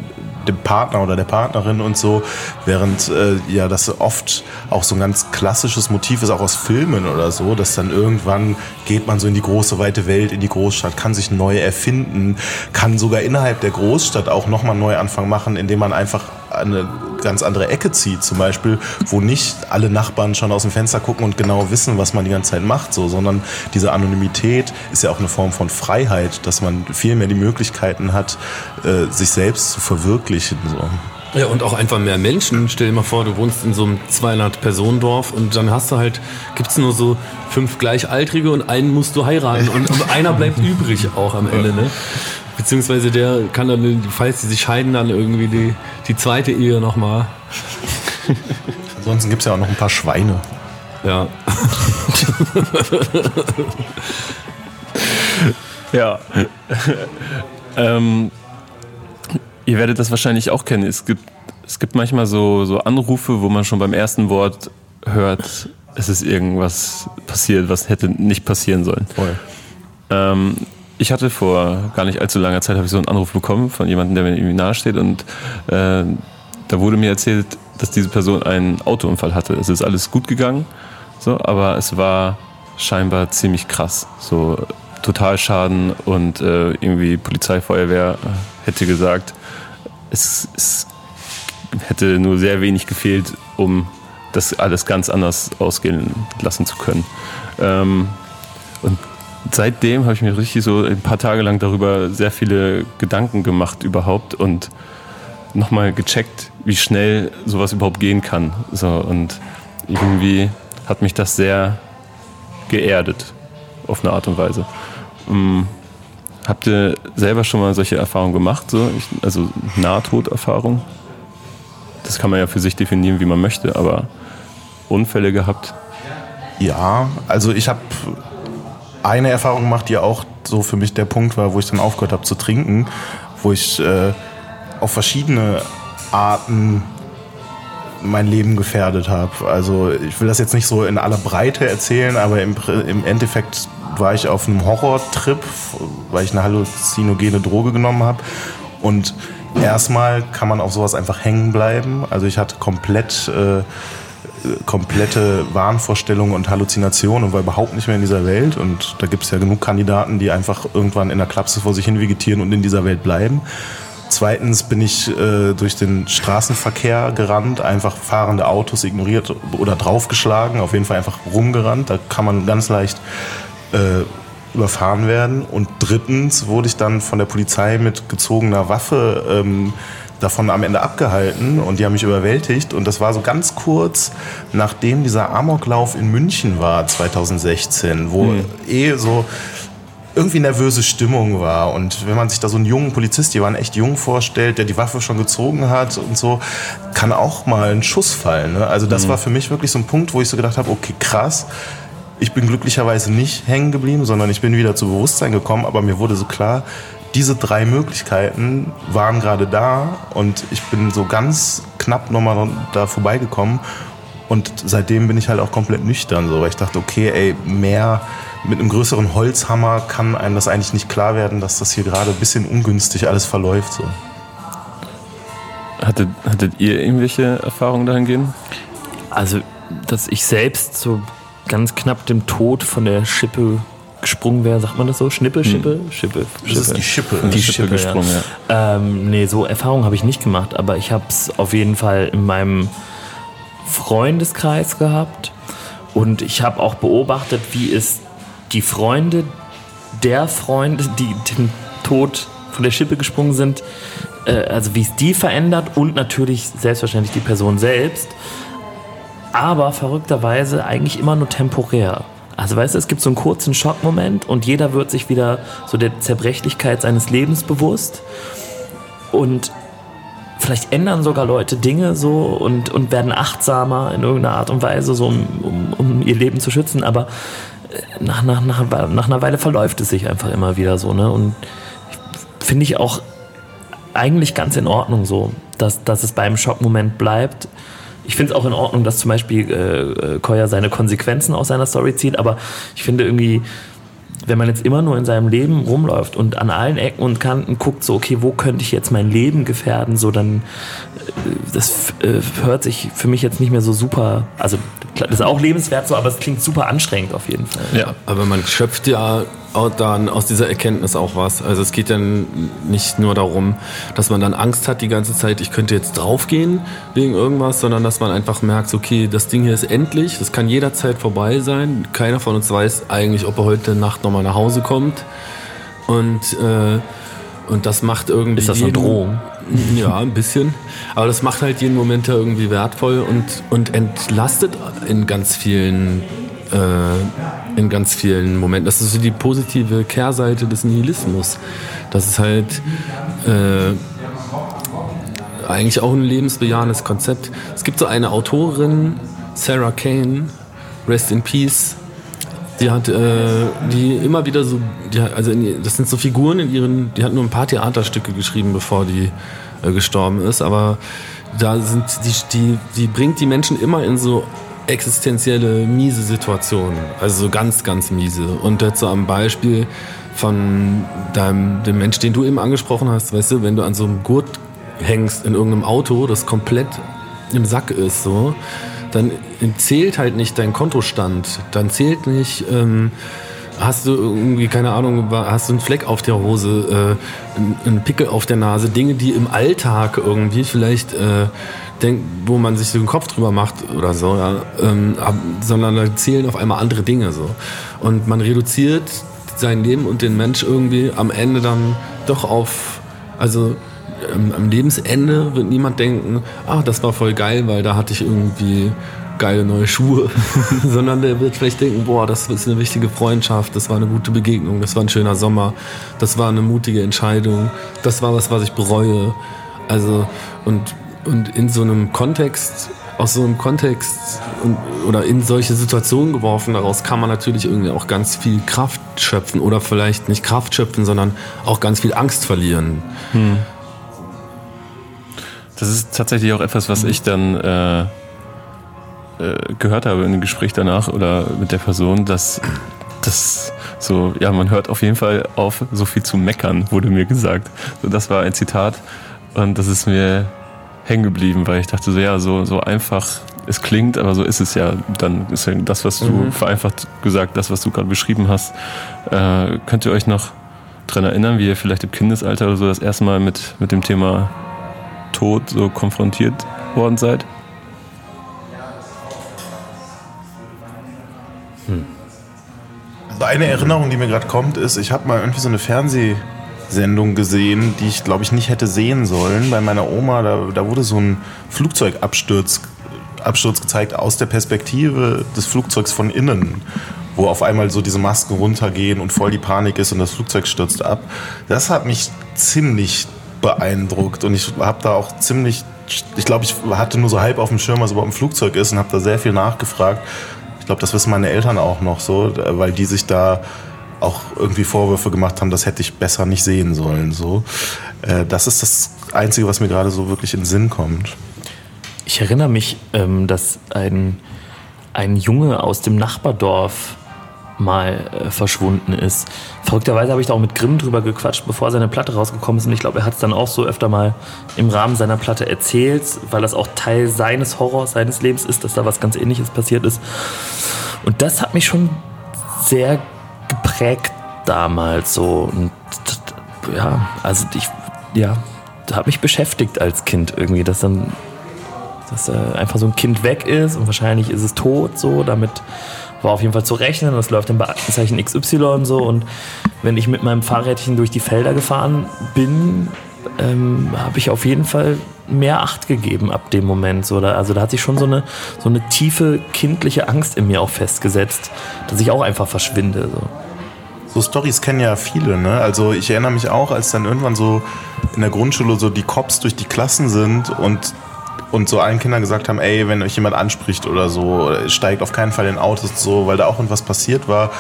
dem Partner oder der Partnerin und so, während äh, ja das oft auch so ein ganz klassisches Motiv ist, auch aus Filmen oder so, dass dann irgendwann geht man so in die große weite Welt, in die Großstadt, kann sich neu erfinden, kann sogar innerhalb der Großstadt auch nochmal neu Anfang machen, indem man einfach eine ganz andere Ecke zieht, zum Beispiel, wo nicht alle Nachbarn schon aus dem Fenster gucken und genau wissen, was man die ganze Zeit macht, so, sondern diese Anonymität ist ja auch eine Form von Freiheit, dass man viel mehr die Möglichkeiten hat, äh, sich selbst zu verwirklichen. So. Ja, und auch einfach mehr Menschen. Stell dir mal vor, du wohnst in so einem 200-Personen-Dorf und dann hast du halt, gibt es nur so fünf Gleichaltrige und einen musst du heiraten und, und einer bleibt übrig auch am Ende, ne? Beziehungsweise der kann dann, falls sie sich scheiden, dann irgendwie die, die zweite Ehe nochmal. Ansonsten gibt es ja auch noch ein paar Schweine. Ja. ja. ähm, ihr werdet das wahrscheinlich auch kennen. Es gibt, es gibt manchmal so, so Anrufe, wo man schon beim ersten Wort hört, es ist irgendwas passiert, was hätte nicht passieren sollen. Voll. Ähm, ich hatte vor gar nicht allzu langer Zeit habe ich so einen Anruf bekommen von jemandem, der mir irgendwie nahesteht und äh, da wurde mir erzählt, dass diese Person einen Autounfall hatte. Es ist alles gut gegangen, so, aber es war scheinbar ziemlich krass. So Totalschaden und äh, irgendwie Polizei, Feuerwehr hätte gesagt, es, es hätte nur sehr wenig gefehlt, um das alles ganz anders ausgehen lassen zu können. Ähm, und seitdem habe ich mir richtig so ein paar Tage lang darüber sehr viele Gedanken gemacht überhaupt und nochmal gecheckt, wie schnell sowas überhaupt gehen kann. So, und irgendwie hat mich das sehr geerdet, auf eine Art und Weise. Ähm, habt ihr selber schon mal solche Erfahrungen gemacht? So? Ich, also Nahtoderfahrung? Das kann man ja für sich definieren, wie man möchte, aber Unfälle gehabt? Ja, also ich habe eine Erfahrung gemacht, die auch so für mich der Punkt war, wo ich dann aufgehört habe zu trinken, wo ich äh, auf verschiedene Arten mein Leben gefährdet habe. Also ich will das jetzt nicht so in aller Breite erzählen, aber im, im Endeffekt war ich auf einem Horrortrip, weil ich eine halluzinogene Droge genommen habe. Und erstmal kann man auf sowas einfach hängen bleiben. Also ich hatte komplett äh, komplette Wahnvorstellungen und Halluzinationen und war überhaupt nicht mehr in dieser Welt. Und da gibt es ja genug Kandidaten, die einfach irgendwann in der Klapse vor sich hin vegetieren und in dieser Welt bleiben. Zweitens bin ich äh, durch den Straßenverkehr gerannt, einfach fahrende Autos ignoriert oder draufgeschlagen, auf jeden Fall einfach rumgerannt. Da kann man ganz leicht äh, überfahren werden. Und drittens wurde ich dann von der Polizei mit gezogener Waffe ähm, davon am Ende abgehalten und die haben mich überwältigt. Und das war so ganz kurz, nachdem dieser Amoklauf in München war, 2016, wo mhm. eh so irgendwie nervöse Stimmung war. Und wenn man sich da so einen jungen Polizist, die waren echt jung vorstellt, der die Waffe schon gezogen hat und so, kann auch mal ein Schuss fallen. Ne? Also das mhm. war für mich wirklich so ein Punkt, wo ich so gedacht habe, okay, krass. Ich bin glücklicherweise nicht hängen geblieben, sondern ich bin wieder zu Bewusstsein gekommen, aber mir wurde so klar, diese drei Möglichkeiten waren gerade da und ich bin so ganz knapp nochmal da vorbeigekommen und seitdem bin ich halt auch komplett nüchtern, so, weil ich dachte, okay, ey, mehr mit einem größeren Holzhammer kann einem das eigentlich nicht klar werden, dass das hier gerade ein bisschen ungünstig alles verläuft. So. Hattet, hattet ihr irgendwelche Erfahrungen dahingehend? Also, dass ich selbst so ganz knapp dem Tod von der Schippe gesprungen wäre, sagt man das so? Schnippe, Schippe? Hm. Schippe, Schippe. Das ist die Schippe. Die, die Schippe, Schippe gesprungen, ja. ja. Ähm, nee, so Erfahrungen habe ich nicht gemacht, aber ich habe es auf jeden Fall in meinem Freundeskreis gehabt und ich habe auch beobachtet, wie es die Freunde der Freunde, die den Tod von der Schippe gesprungen sind, äh, also wie es die verändert und natürlich selbstverständlich die Person selbst, aber verrückterweise eigentlich immer nur temporär. Also weißt du, es gibt so einen kurzen Schockmoment und jeder wird sich wieder so der Zerbrechlichkeit seines Lebens bewusst. Und vielleicht ändern sogar Leute Dinge so und, und werden achtsamer in irgendeiner Art und Weise, so um, um, um ihr Leben zu schützen, aber äh, nach, nach, nach, nach einer Weile verläuft es sich einfach immer wieder so, ne? Und finde ich auch eigentlich ganz in Ordnung so, dass, dass es beim Schockmoment bleibt ich finde es auch in Ordnung, dass zum Beispiel äh, äh, Koya seine Konsequenzen aus seiner Story zieht, aber ich finde irgendwie wenn man jetzt immer nur in seinem Leben rumläuft und an allen Ecken und Kanten guckt, so, okay, wo könnte ich jetzt mein Leben gefährden, so dann, äh, das äh, hört sich für mich jetzt nicht mehr so super, also das ist auch lebenswert so, aber es klingt super anstrengend auf jeden Fall. Ja, aber man schöpft ja auch dann aus dieser Erkenntnis auch was. Also es geht dann nicht nur darum, dass man dann Angst hat die ganze Zeit, ich könnte jetzt draufgehen wegen irgendwas, sondern dass man einfach merkt, okay, das Ding hier ist endlich, das kann jederzeit vorbei sein. Keiner von uns weiß eigentlich, ob er heute Nacht nochmal nach Hause kommt. Und, äh, und das macht irgendwie. Ist das eine jeden- Drohung? Ja, ein bisschen. Aber das macht halt jeden Moment ja irgendwie wertvoll und, und entlastet in ganz vielen äh, in ganz vielen Momenten. Das ist so die positive Kehrseite des Nihilismus. Das ist halt äh, eigentlich auch ein lebensbejahendes Konzept. Es gibt so eine Autorin, Sarah Kane, Rest in Peace, die hat, äh, die immer wieder so, hat, also in, das sind so Figuren in ihren, die hat nur ein paar Theaterstücke geschrieben, bevor die äh, gestorben ist, aber da sind die, die, die bringt die Menschen immer in so existenzielle miese Situationen, also so ganz, ganz miese. Und so am Beispiel von deinem, dem Mensch, den du eben angesprochen hast, weißt du, wenn du an so einem Gurt hängst in irgendeinem Auto, das komplett im Sack ist, so, dann zählt halt nicht dein Kontostand. Dann zählt nicht, ähm, hast du irgendwie, keine Ahnung, hast du einen Fleck auf der Hose, äh, einen- Pickel auf der Nase, Dinge, die im Alltag irgendwie vielleicht, äh, denk, wo man sich so den Kopf drüber macht oder so, ja, ähm, sondern da zählen auf einmal andere Dinge so. Und man reduziert sein Leben und den Mensch irgendwie am Ende dann doch auf, also am, am Lebensende wird niemand denken, ah, das war voll geil, weil da hatte ich irgendwie geile neue Schuhe, sondern der wird vielleicht denken, boah, das ist eine wichtige Freundschaft, das war eine gute Begegnung, das war ein schöner Sommer, das war eine mutige Entscheidung, das war was, was ich bereue. Also und, und in so einem Kontext, aus so einem Kontext und, oder in solche Situationen geworfen, daraus kann man natürlich irgendwie auch ganz viel Kraft schöpfen oder vielleicht nicht Kraft schöpfen, sondern auch ganz viel Angst verlieren. Das ist tatsächlich auch etwas, was ich dann äh, äh, gehört habe in dem Gespräch danach oder mit der Person, dass das so, ja, man hört auf jeden Fall auf, so viel zu meckern, wurde mir gesagt. So, das war ein Zitat und das ist mir hängen geblieben, weil ich dachte so, ja, so, so einfach es klingt, aber so ist es ja. Dann ist ja das, was du vereinfacht gesagt, das, was du gerade beschrieben hast. Äh, könnt ihr euch noch dran erinnern, wie ihr vielleicht im Kindesalter oder so das erste Mal mit, mit dem Thema Tod so konfrontiert worden seid? Also eine Erinnerung, die mir gerade kommt, ist, ich habe mal irgendwie so eine Fernsehsendung gesehen, die ich glaube ich nicht hätte sehen sollen. Bei meiner Oma, da, da wurde so ein Flugzeugabsturz Absturz gezeigt aus der Perspektive des Flugzeugs von innen, wo auf einmal so diese Masken runtergehen und voll die Panik ist und das Flugzeug stürzt ab. Das hat mich ziemlich beeindruckt und ich habe da auch ziemlich, ich glaube, ich hatte nur so halb auf dem Schirm, was überhaupt ein Flugzeug ist und habe da sehr viel nachgefragt. Ich glaube, das wissen meine Eltern auch noch so, weil die sich da auch irgendwie Vorwürfe gemacht haben, das hätte ich besser nicht sehen sollen. So, Äh, das ist das Einzige, was mir gerade so wirklich in den Sinn kommt. Ich erinnere mich, ähm, dass ein, ein Junge aus dem Nachbardorf mal äh, verschwunden ist. Verrückterweise habe ich da auch mit Grimm drüber gequatscht, bevor seine Platte rausgekommen ist. Und ich glaube, er hat es dann auch so öfter mal im Rahmen seiner Platte erzählt, weil das auch Teil seines Horrors, seines Lebens ist, dass da was ganz Ähnliches passiert ist. Und das hat mich schon sehr geprägt damals so. Und ja, also ich, ja, hat mich beschäftigt als Kind irgendwie, dass dann dass äh, einfach so ein Kind weg ist und wahrscheinlich ist es tot so, damit war auf jeden Fall zu rechnen, das läuft im Beaktenzeichen XY so und wenn ich mit meinem Fahrrädchen durch die Felder gefahren bin, ähm, habe ich auf jeden Fall mehr Acht gegeben ab dem Moment. So, da, also da hat sich schon so eine, so eine tiefe kindliche Angst in mir auch festgesetzt, dass ich auch einfach verschwinde. So. So Stories kennen ja viele, ne? Also ich erinnere mich auch, als dann irgendwann so in der Grundschule so die Cops durch die Klassen sind und und so allen Kindern gesagt haben, ey, wenn euch jemand anspricht oder so, steigt auf keinen Fall in Autos so, weil da auch irgendwas passiert war,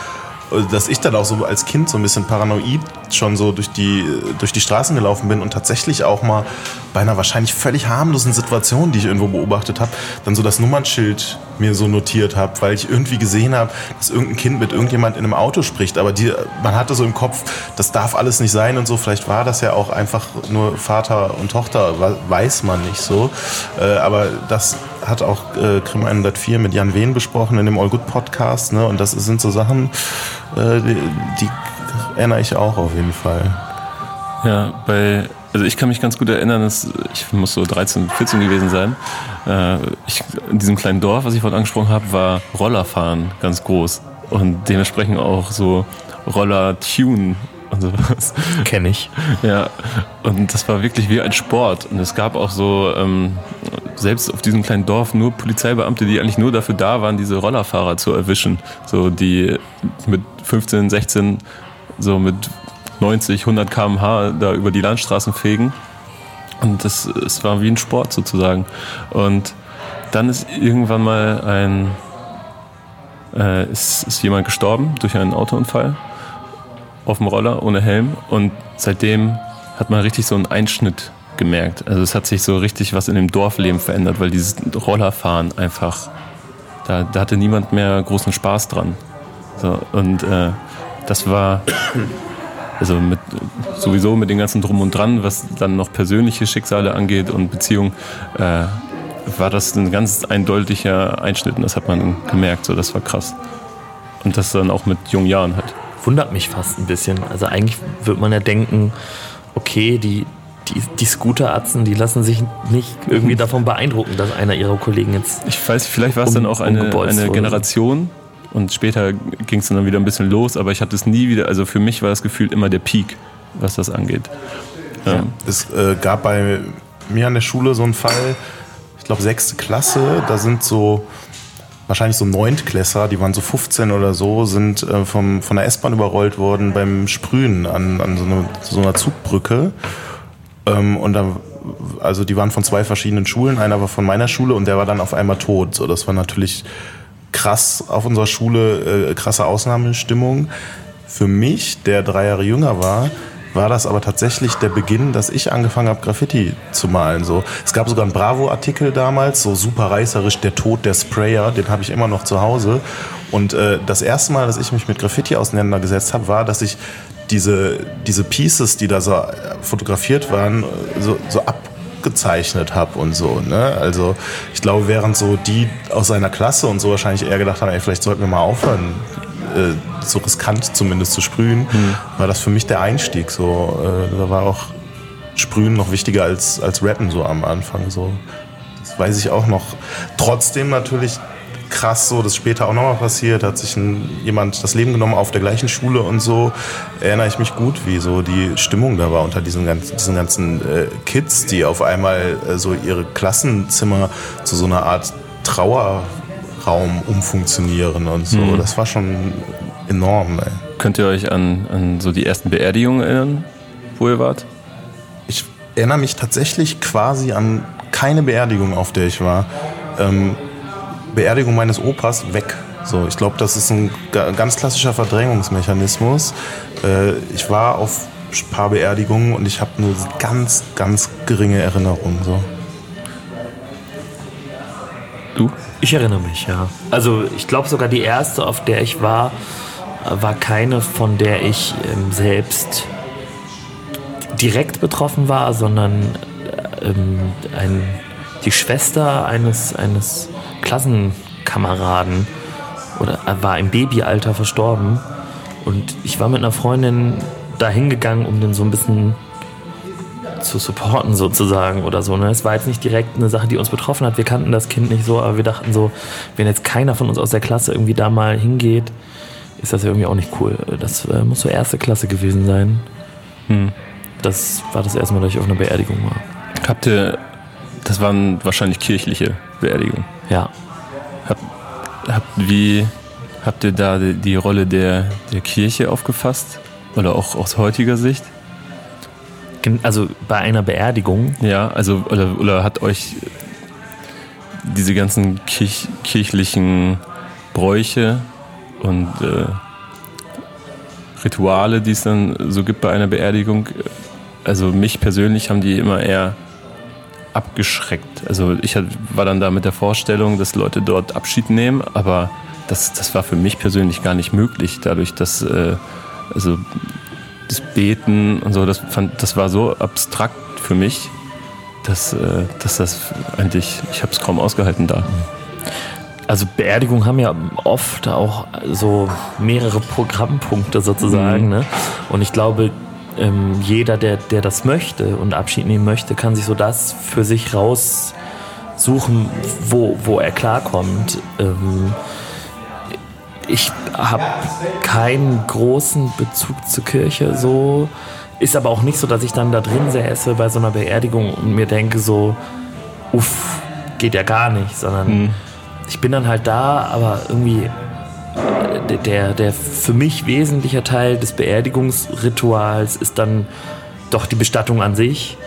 dass ich dann auch so als Kind so ein bisschen paranoid schon so durch die, durch die Straßen gelaufen bin und tatsächlich auch mal bei einer wahrscheinlich völlig harmlosen Situation, die ich irgendwo beobachtet habe, dann so das Nummernschild mir so notiert habe, weil ich irgendwie gesehen habe, dass irgendein Kind mit irgendjemand in einem Auto spricht. Aber die, man hatte so im Kopf, das darf alles nicht sein und so. Vielleicht war das ja auch einfach nur Vater und Tochter, weiß man nicht so. Äh, aber das hat auch äh, Krim 104 mit Jan Wehn besprochen in dem All Good Podcast. Ne? Und das sind so Sachen, äh, die erinnere ich auch auf jeden Fall. Ja, bei also ich kann mich ganz gut erinnern, dass ich muss so 13, 14 gewesen sein. Äh, ich, in diesem kleinen Dorf, was ich vorhin angesprochen habe, war Rollerfahren ganz groß und dementsprechend auch so Roller-Tune und sowas. Kenne ich. Ja, und das war wirklich wie ein Sport. Und es gab auch so, ähm, selbst auf diesem kleinen Dorf, nur Polizeibeamte, die eigentlich nur dafür da waren, diese Rollerfahrer zu erwischen. So, die mit 15, 16, so mit 90, 100 km/h da über die Landstraßen fegen. Und das, es war wie ein Sport sozusagen. Und dann ist irgendwann mal ein, äh, ist, ist jemand gestorben durch einen Autounfall auf dem Roller ohne Helm. Und seitdem hat man richtig so einen Einschnitt gemerkt. Also es hat sich so richtig was in dem Dorfleben verändert, weil dieses Rollerfahren einfach, da, da hatte niemand mehr großen Spaß dran. So, und äh, das war also mit, sowieso mit dem ganzen Drum und Dran, was dann noch persönliche Schicksale angeht und Beziehungen, äh, war das ein ganz eindeutiger Einschnitt und das hat man gemerkt, so das war krass. Und das dann auch mit jungen Jahren halt. Wundert mich fast ein bisschen. Also eigentlich würde man ja denken, okay, die, die, die Scooter-Atzen, die lassen sich nicht irgendwie davon beeindrucken, dass einer ihrer Kollegen jetzt. Ich weiß, vielleicht war es um, dann auch eine, eine Generation, und später ging es dann wieder ein bisschen los, aber ich hatte es nie wieder, also für mich war das Gefühl immer der Peak, was das angeht. Ja. Ähm. Es äh, gab bei mir an der Schule so einen Fall, ich glaube sechste Klasse, da sind so wahrscheinlich so Neuntklässer, die waren so 15 oder so, sind äh, vom, von der S-Bahn überrollt worden beim Sprühen an, an so, eine, so einer Zugbrücke. Ähm, und dann, also die waren von zwei verschiedenen Schulen, einer war von meiner Schule und der war dann auf einmal tot. So, das war natürlich krass auf unserer Schule, äh, krasse Ausnahmestimmung. Für mich, der drei Jahre jünger war, war das aber tatsächlich der Beginn, dass ich angefangen habe, Graffiti zu malen. So, es gab sogar einen Bravo-Artikel damals, so super reißerisch, der Tod der Sprayer, den habe ich immer noch zu Hause. Und äh, das erste Mal, dass ich mich mit Graffiti auseinandergesetzt habe, war, dass ich diese, diese Pieces, die da so äh, fotografiert waren, so, so ab gezeichnet habe und so. Ne? Also ich glaube, während so die aus seiner Klasse und so wahrscheinlich eher gedacht haben, ey, vielleicht sollten wir mal aufhören, äh, so riskant zumindest zu sprühen, mhm. war das für mich der Einstieg. So, äh, da war auch Sprühen noch wichtiger als, als Rappen so am Anfang. So. Das weiß ich auch noch. Trotzdem natürlich krass so, das später auch nochmal passiert, hat sich ein, jemand das Leben genommen auf der gleichen Schule und so, erinnere ich mich gut, wie so die Stimmung da war unter diesen ganzen, diesen ganzen äh, Kids, die auf einmal äh, so ihre Klassenzimmer zu so einer Art Trauerraum umfunktionieren und so. Mhm. Das war schon enorm. Ey. Könnt ihr euch an, an so die ersten Beerdigungen erinnern, wo ihr wart? Ich erinnere mich tatsächlich quasi an keine Beerdigung, auf der ich war. Ähm, Beerdigung meines Opas weg. So, ich glaube, das ist ein ganz klassischer Verdrängungsmechanismus. Äh, ich war auf ein paar Beerdigungen und ich habe nur ganz, ganz geringe Erinnerungen. So. Du? Ich erinnere mich, ja. Also ich glaube sogar die erste, auf der ich war, war keine, von der ich ähm, selbst direkt betroffen war, sondern ähm, ein, die Schwester eines, eines Klassenkameraden oder er war im Babyalter verstorben. Und ich war mit einer Freundin da hingegangen, um den so ein bisschen zu supporten sozusagen oder so. Ne? Es war jetzt nicht direkt eine Sache, die uns betroffen hat. Wir kannten das Kind nicht so, aber wir dachten so, wenn jetzt keiner von uns aus der Klasse irgendwie da mal hingeht, ist das irgendwie auch nicht cool. Das äh, muss so erste Klasse gewesen sein. Hm. Das war das erste Mal, dass ich auf einer Beerdigung war. Habt ihr, das waren wahrscheinlich kirchliche Beerdigungen? Ja. Hab, hab, wie habt ihr da die, die Rolle der, der Kirche aufgefasst? Oder auch aus heutiger Sicht? Also bei einer Beerdigung? Ja, also oder, oder hat euch diese ganzen Kirch, kirchlichen Bräuche und äh, Rituale, die es dann so gibt bei einer Beerdigung, also mich persönlich haben die immer eher abgeschreckt. Also ich war dann da mit der Vorstellung, dass Leute dort Abschied nehmen, aber das, das war für mich persönlich gar nicht möglich, dadurch, dass äh, also das Beten und so, das, fand, das war so abstrakt für mich, dass, äh, dass das eigentlich, ich habe es kaum ausgehalten da. Also Beerdigungen haben ja oft auch so mehrere Programmpunkte sozusagen. Mhm. Ne? Und ich glaube, ähm, jeder, der, der das möchte und Abschied nehmen möchte, kann sich so das für sich raussuchen, wo, wo er klarkommt. Ähm, ich habe keinen großen Bezug zur Kirche, so ist aber auch nicht so, dass ich dann da drin säße bei so einer Beerdigung und mir denke so, uff, geht ja gar nicht, sondern mhm ich bin dann halt da, aber irgendwie der, der für mich wesentliche Teil des Beerdigungsrituals ist dann doch die Bestattung an sich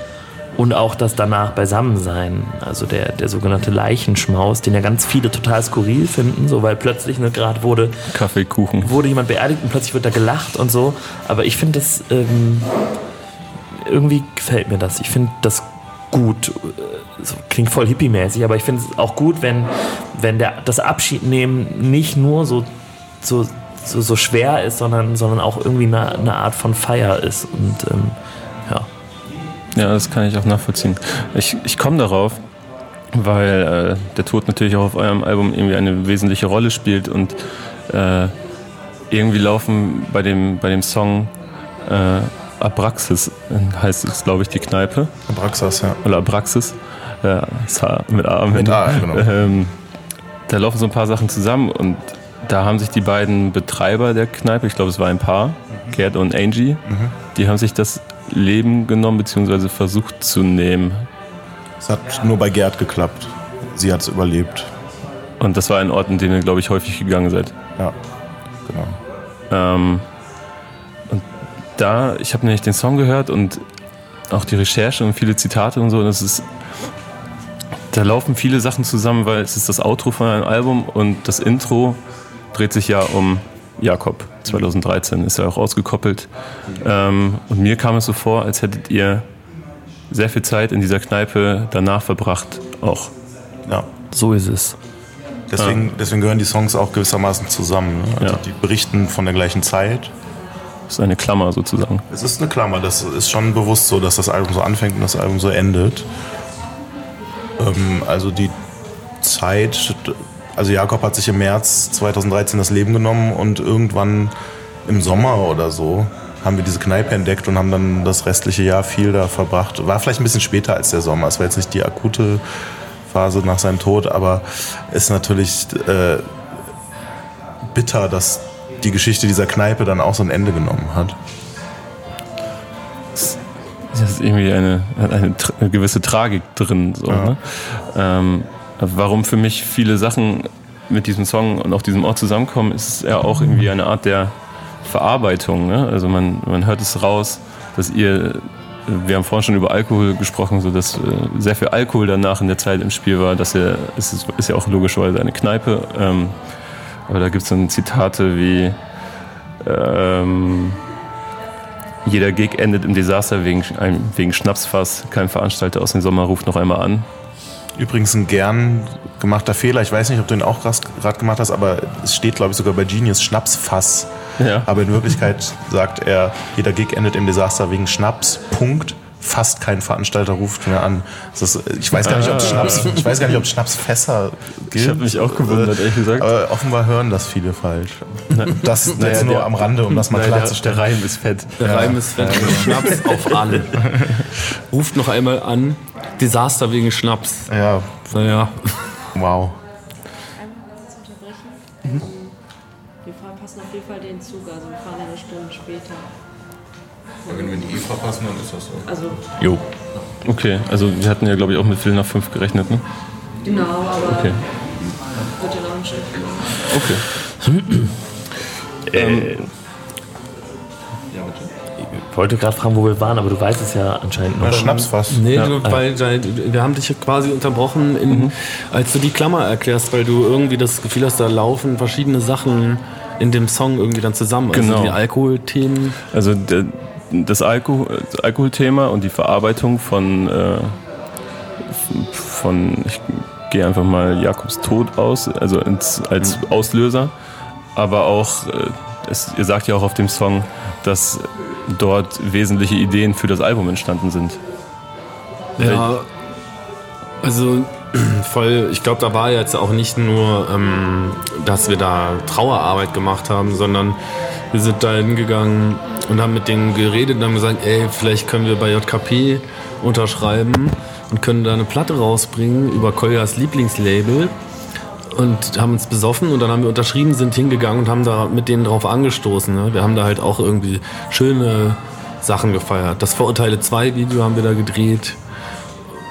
und auch das danach Beisammensein. Also der, der sogenannte Leichenschmaus, den ja ganz viele total skurril finden, so weil plötzlich ne, gerade wurde Kaffeekuchen wurde jemand beerdigt und plötzlich wird da gelacht und so. Aber ich finde das ähm, irgendwie gefällt mir das. Ich finde das gut. So, klingt voll hippie-mäßig, aber ich finde es auch gut, wenn, wenn der, das Abschiednehmen nicht nur so, so, so, so, schwer ist, sondern, sondern auch irgendwie eine, eine Art von Feier ist. Und ähm, ja. Ja, das kann ich auch nachvollziehen. Ich, ich komme darauf, weil äh, der Tod natürlich auch auf eurem Album irgendwie eine wesentliche Rolle spielt und äh, irgendwie laufen bei dem, bei dem Song äh, Abraxis heißt es, glaube ich, die Kneipe. Abraxas, ja. Oder Abraxis. Ja, mit A. Mit A, genau. Ähm, da laufen so ein paar Sachen zusammen und da haben sich die beiden Betreiber der Kneipe, ich glaube, es war ein Paar, mhm. Gerd und Angie, mhm. die haben sich das Leben genommen bzw. versucht zu nehmen. Es hat nur bei Gerd geklappt. Sie hat es überlebt. Und das war ein Ort, in den ihr, glaube ich, häufig gegangen seid. Ja, genau. Ähm, da, ich habe nämlich den Song gehört und auch die Recherche und viele Zitate und so. das ist, da laufen viele Sachen zusammen, weil es ist das Outro von einem Album und das Intro dreht sich ja um Jakob. 2013 ist ja auch ausgekoppelt. Ähm, und mir kam es so vor, als hättet ihr sehr viel Zeit in dieser Kneipe danach verbracht, auch. Ja, so ist es. Deswegen, deswegen gehören die Songs auch gewissermaßen zusammen. Ne? Also ja. die berichten von der gleichen Zeit das ist eine Klammer sozusagen. Es ist eine Klammer. Das ist schon bewusst so, dass das Album so anfängt und das Album so endet. Ähm, also die Zeit, also Jakob hat sich im März 2013 das Leben genommen und irgendwann im Sommer oder so haben wir diese Kneipe entdeckt und haben dann das restliche Jahr viel da verbracht. War vielleicht ein bisschen später als der Sommer. Es war jetzt nicht die akute Phase nach seinem Tod, aber ist natürlich äh, bitter, dass die Geschichte dieser Kneipe dann auch so ein Ende genommen hat. Das irgendwie eine, eine, eine gewisse Tragik drin. So, ja. ne? ähm, warum für mich viele Sachen mit diesem Song und auf diesem Ort zusammenkommen, ist ja auch irgendwie eine Art der Verarbeitung. Ne? Also man, man hört es raus, dass ihr, wir haben vorhin schon über Alkohol gesprochen, so dass äh, sehr viel Alkohol danach in der Zeit im Spiel war. Dass ihr, es ist, ist ja auch logischerweise eine Kneipe. Ähm, aber da gibt es dann Zitate wie ähm, jeder Gig endet im Desaster wegen, wegen Schnapsfass. Kein Veranstalter aus dem Sommer ruft noch einmal an. Übrigens ein gern gemachter Fehler. Ich weiß nicht, ob du ihn auch gerade gemacht hast, aber es steht, glaube ich, sogar bei Genius Schnapsfass. Ja. Aber in Wirklichkeit sagt er, jeder Gig endet im Desaster wegen Schnaps. Punkt fast kein Veranstalter ruft mehr an. Ist, ich, weiß gar nicht, ob Schnaps, ich weiß gar nicht, ob Schnapsfässer gilt. Ich habe mich auch gewundert, ehrlich gesagt. Aber offenbar hören das viele falsch. Das naja, jetzt nur der, am Rande, um das mal naja, klarzustellen. Der, der Reim ist fett. Der ja. Reim ist fett. Ja. Schnaps auf alle. Ruft noch einmal an. Desaster wegen Schnaps. Ja. Naja. Wow. Mhm. Wir verpassen auf jeden Fall den Zug, also wir fahren eine Stunde später. Ja, wenn wir die E verpassen, dann ist das so. Also. Jo. Okay, also wir hatten ja, glaube ich, auch mit Viertel nach fünf gerechnet, ne? Genau, aber okay. wird ja noch ein Stück. Okay. ähm, ich wollte gerade fragen, wo wir waren, aber du weißt es ja anscheinend noch. Ja, Schnapsfass. Nee, ja. weil, wir haben dich quasi unterbrochen, in, mhm. als du die Klammer erklärst, weil du irgendwie das Gefühl hast, da laufen verschiedene Sachen in dem Song irgendwie dann zusammen. Also Genau. die Alkoholthemen. Also der, das, Alkohol, das Alkoholthema und die Verarbeitung von, äh, von ich gehe einfach mal Jakobs Tod aus, also ins, als Auslöser. Aber auch, äh, es, ihr sagt ja auch auf dem Song, dass dort wesentliche Ideen für das Album entstanden sind. Ja, also voll, ich glaube, da war jetzt auch nicht nur, ähm, dass wir da Trauerarbeit gemacht haben, sondern wir sind da hingegangen und haben mit denen geredet und haben gesagt, ey, vielleicht können wir bei JKP unterschreiben und können da eine Platte rausbringen über Koljas Lieblingslabel und haben uns besoffen und dann haben wir unterschrieben, sind hingegangen und haben da mit denen drauf angestoßen. Ne? Wir haben da halt auch irgendwie schöne Sachen gefeiert. Das Vorurteile 2 Video haben wir da gedreht.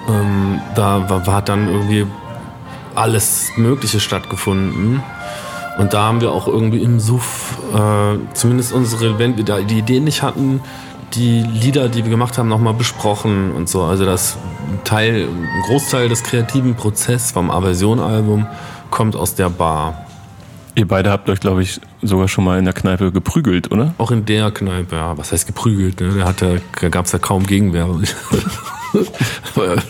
Ähm, da war, war dann irgendwie alles Mögliche stattgefunden. Und da haben wir auch irgendwie im Suff, äh, zumindest unsere, wenn wir da die Ideen nicht hatten, die Lieder, die wir gemacht haben, nochmal besprochen und so. Also das Teil, ein Großteil des kreativen Prozesses vom Aversion-Album kommt aus der Bar. Ihr beide habt euch, glaube ich, sogar schon mal in der Kneipe geprügelt, oder? Auch in der Kneipe, ja, was heißt geprügelt, ne? Da, da gab es ja kaum Gegenwehr.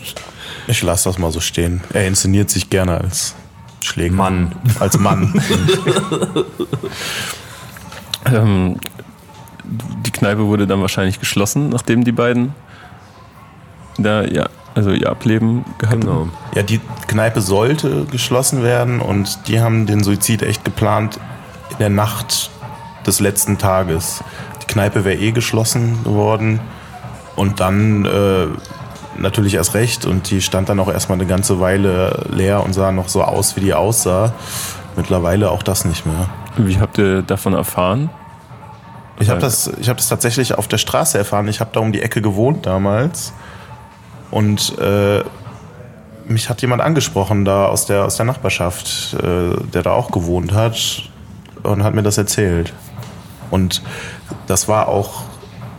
Ich lasse das mal so stehen. Er inszeniert sich gerne als Schläger. Mann. Als Mann. Ähm, die Kneipe wurde dann wahrscheinlich geschlossen, nachdem die beiden da, ja, also ihr Ableben gehabt genau. haben. ja, die Kneipe sollte geschlossen werden und die haben den Suizid echt geplant in der Nacht des letzten Tages. Die Kneipe wäre eh geschlossen geworden und dann äh, natürlich erst recht und die stand dann auch erstmal eine ganze Weile leer und sah noch so aus, wie die aussah. Mittlerweile auch das nicht mehr. Wie habt ihr davon erfahren? Ich habe das, ich hab das tatsächlich auf der Straße erfahren. Ich habe da um die Ecke gewohnt damals. Und äh, mich hat jemand angesprochen da aus der, aus der Nachbarschaft, äh, der da auch gewohnt hat und hat mir das erzählt. Und das war auch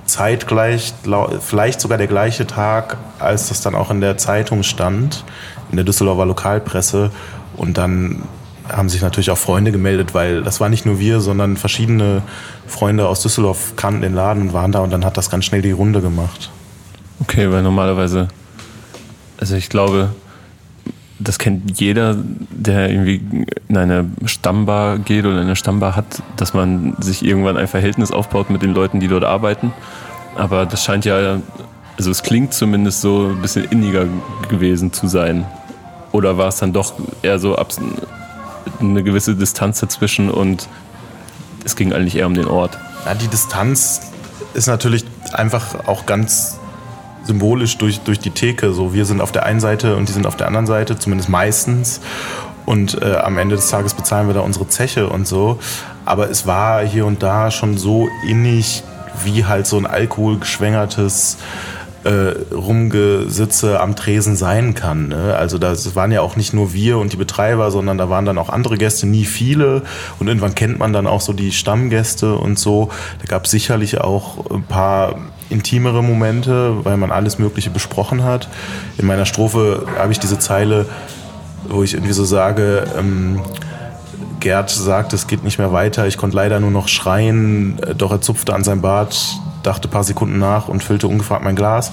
zeitgleich, vielleicht sogar der gleiche Tag, als das dann auch in der Zeitung stand, in der Düsseldorfer Lokalpresse. Und dann haben sich natürlich auch Freunde gemeldet, weil das war nicht nur wir, sondern verschiedene Freunde aus Düsseldorf kannten den Laden und waren da und dann hat das ganz schnell die Runde gemacht. Okay, weil normalerweise, also ich glaube, das kennt jeder, der irgendwie in eine Stammbar geht oder eine Stammbar hat, dass man sich irgendwann ein Verhältnis aufbaut mit den Leuten, die dort arbeiten. Aber das scheint ja, also es klingt zumindest so ein bisschen inniger gewesen zu sein. Oder war es dann doch eher so eine gewisse Distanz dazwischen und es ging eigentlich eher um den Ort. Ja, die Distanz ist natürlich einfach auch ganz symbolisch durch, durch die Theke. So, wir sind auf der einen Seite und die sind auf der anderen Seite, zumindest meistens. Und äh, am Ende des Tages bezahlen wir da unsere Zeche und so. Aber es war hier und da schon so innig, wie halt so ein alkoholgeschwängertes äh, Rumgesitze am Tresen sein kann. Ne? Also das waren ja auch nicht nur wir und die Betreiber, sondern da waren dann auch andere Gäste, nie viele. Und irgendwann kennt man dann auch so die Stammgäste und so. Da gab es sicherlich auch ein paar intimere Momente, weil man alles Mögliche besprochen hat. In meiner Strophe habe ich diese Zeile, wo ich irgendwie so sage, ähm, Gerd sagt, es geht nicht mehr weiter. Ich konnte leider nur noch schreien, äh, doch er zupfte an seinem Bart, dachte ein paar Sekunden nach und füllte ungefragt mein Glas.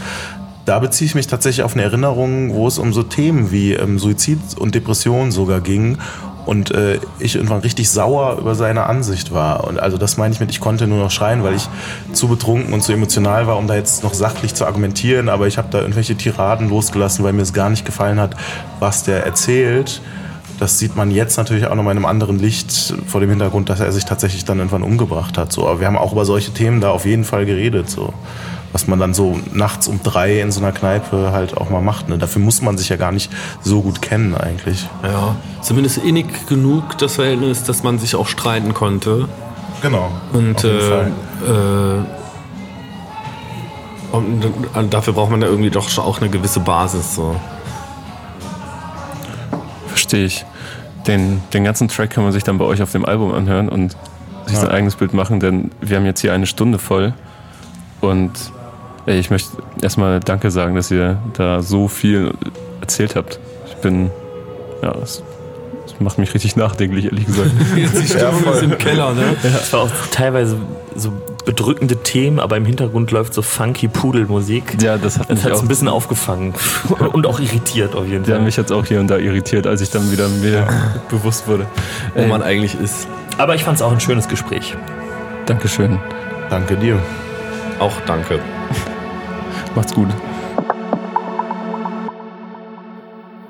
Da beziehe ich mich tatsächlich auf eine Erinnerung, wo es um so Themen wie ähm, Suizid und Depression sogar ging. Und äh, ich irgendwann richtig sauer über seine Ansicht war. Und also das meine ich mit, ich konnte nur noch schreien, weil ich zu betrunken und zu emotional war, um da jetzt noch sachlich zu argumentieren. Aber ich habe da irgendwelche Tiraden losgelassen, weil mir es gar nicht gefallen hat, was der erzählt. Das sieht man jetzt natürlich auch noch mal in einem anderen Licht vor dem Hintergrund, dass er sich tatsächlich dann irgendwann umgebracht hat. So. Aber wir haben auch über solche Themen da auf jeden Fall geredet. So. Was man dann so nachts um drei in so einer Kneipe halt auch mal macht. Ne? Dafür muss man sich ja gar nicht so gut kennen eigentlich. Ja, zumindest innig genug das Verhältnis, dass man sich auch streiten konnte. Genau. Und, Auf jeden äh, Fall. äh, und dafür braucht man ja irgendwie doch schon auch eine gewisse Basis. So. Verstehe ich. Den, den ganzen Track kann man sich dann bei euch auf dem Album anhören und sich Ja. sein eigenes Bild machen, denn wir haben jetzt hier eine Stunde voll. Und ich möchte erstmal Danke sagen, dass ihr da so viel erzählt habt. Ich bin, ja, es Das macht mich richtig nachdenklich, ehrlich gesagt. Jetzt die Stimmung ist im Keller, ne? Es war auch teilweise so bedrückende Themen, aber im Hintergrund läuft so funky Pudelmusik. Ja, das hat Das mich hat es auch, ein bisschen aufgefangen und auch irritiert auf jeden ja, Fall. mich hat's auch hier und da irritiert, als ich dann wieder mir bewusst wurde. Wo man eigentlich ist. Aber ich fand es auch ein schönes Gespräch. Dankeschön. Danke dir. Auch danke. Macht's gut.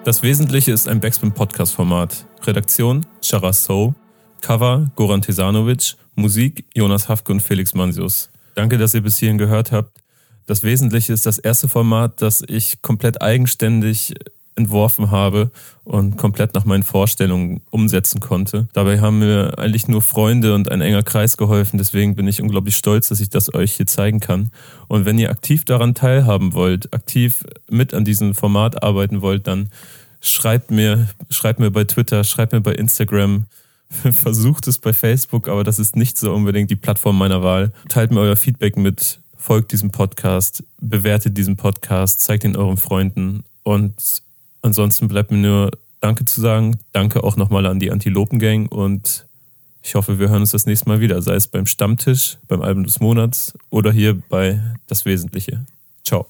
Das Wesentliche ist ein Backspin-Podcast-Format. Redaktion Sharas So, Cover Goran Tesanovic, Musik Jonas Hafke und Felix Mansius. Danke, dass ihr bis hierhin gehört habt. Das Wesentliche ist das erste Format, das ich komplett eigenständig entworfen habe und komplett nach meinen Vorstellungen umsetzen konnte. Dabei haben mir eigentlich nur Freunde und ein enger Kreis geholfen. Deswegen bin ich unglaublich stolz, dass ich das euch hier zeigen kann. Und wenn ihr aktiv daran teilhaben wollt, aktiv mit an diesem Format arbeiten wollt, dann schreibt mir, schreibt mir bei Twitter, schreibt mir bei Instagram, versucht es bei Facebook, aber das ist nicht so unbedingt die Plattform meiner Wahl. Teilt mir euer Feedback mit, folgt diesem Podcast, bewertet diesen Podcast, zeigt ihn euren Freunden und ansonsten bleibt mir nur Danke zu sagen. Danke auch nochmal an die Antilopen-Gang und ich hoffe, wir hören uns das nächste Mal wieder, sei es beim Stammtisch, beim Album des Monats oder hier bei Das Wesentliche. Ciao.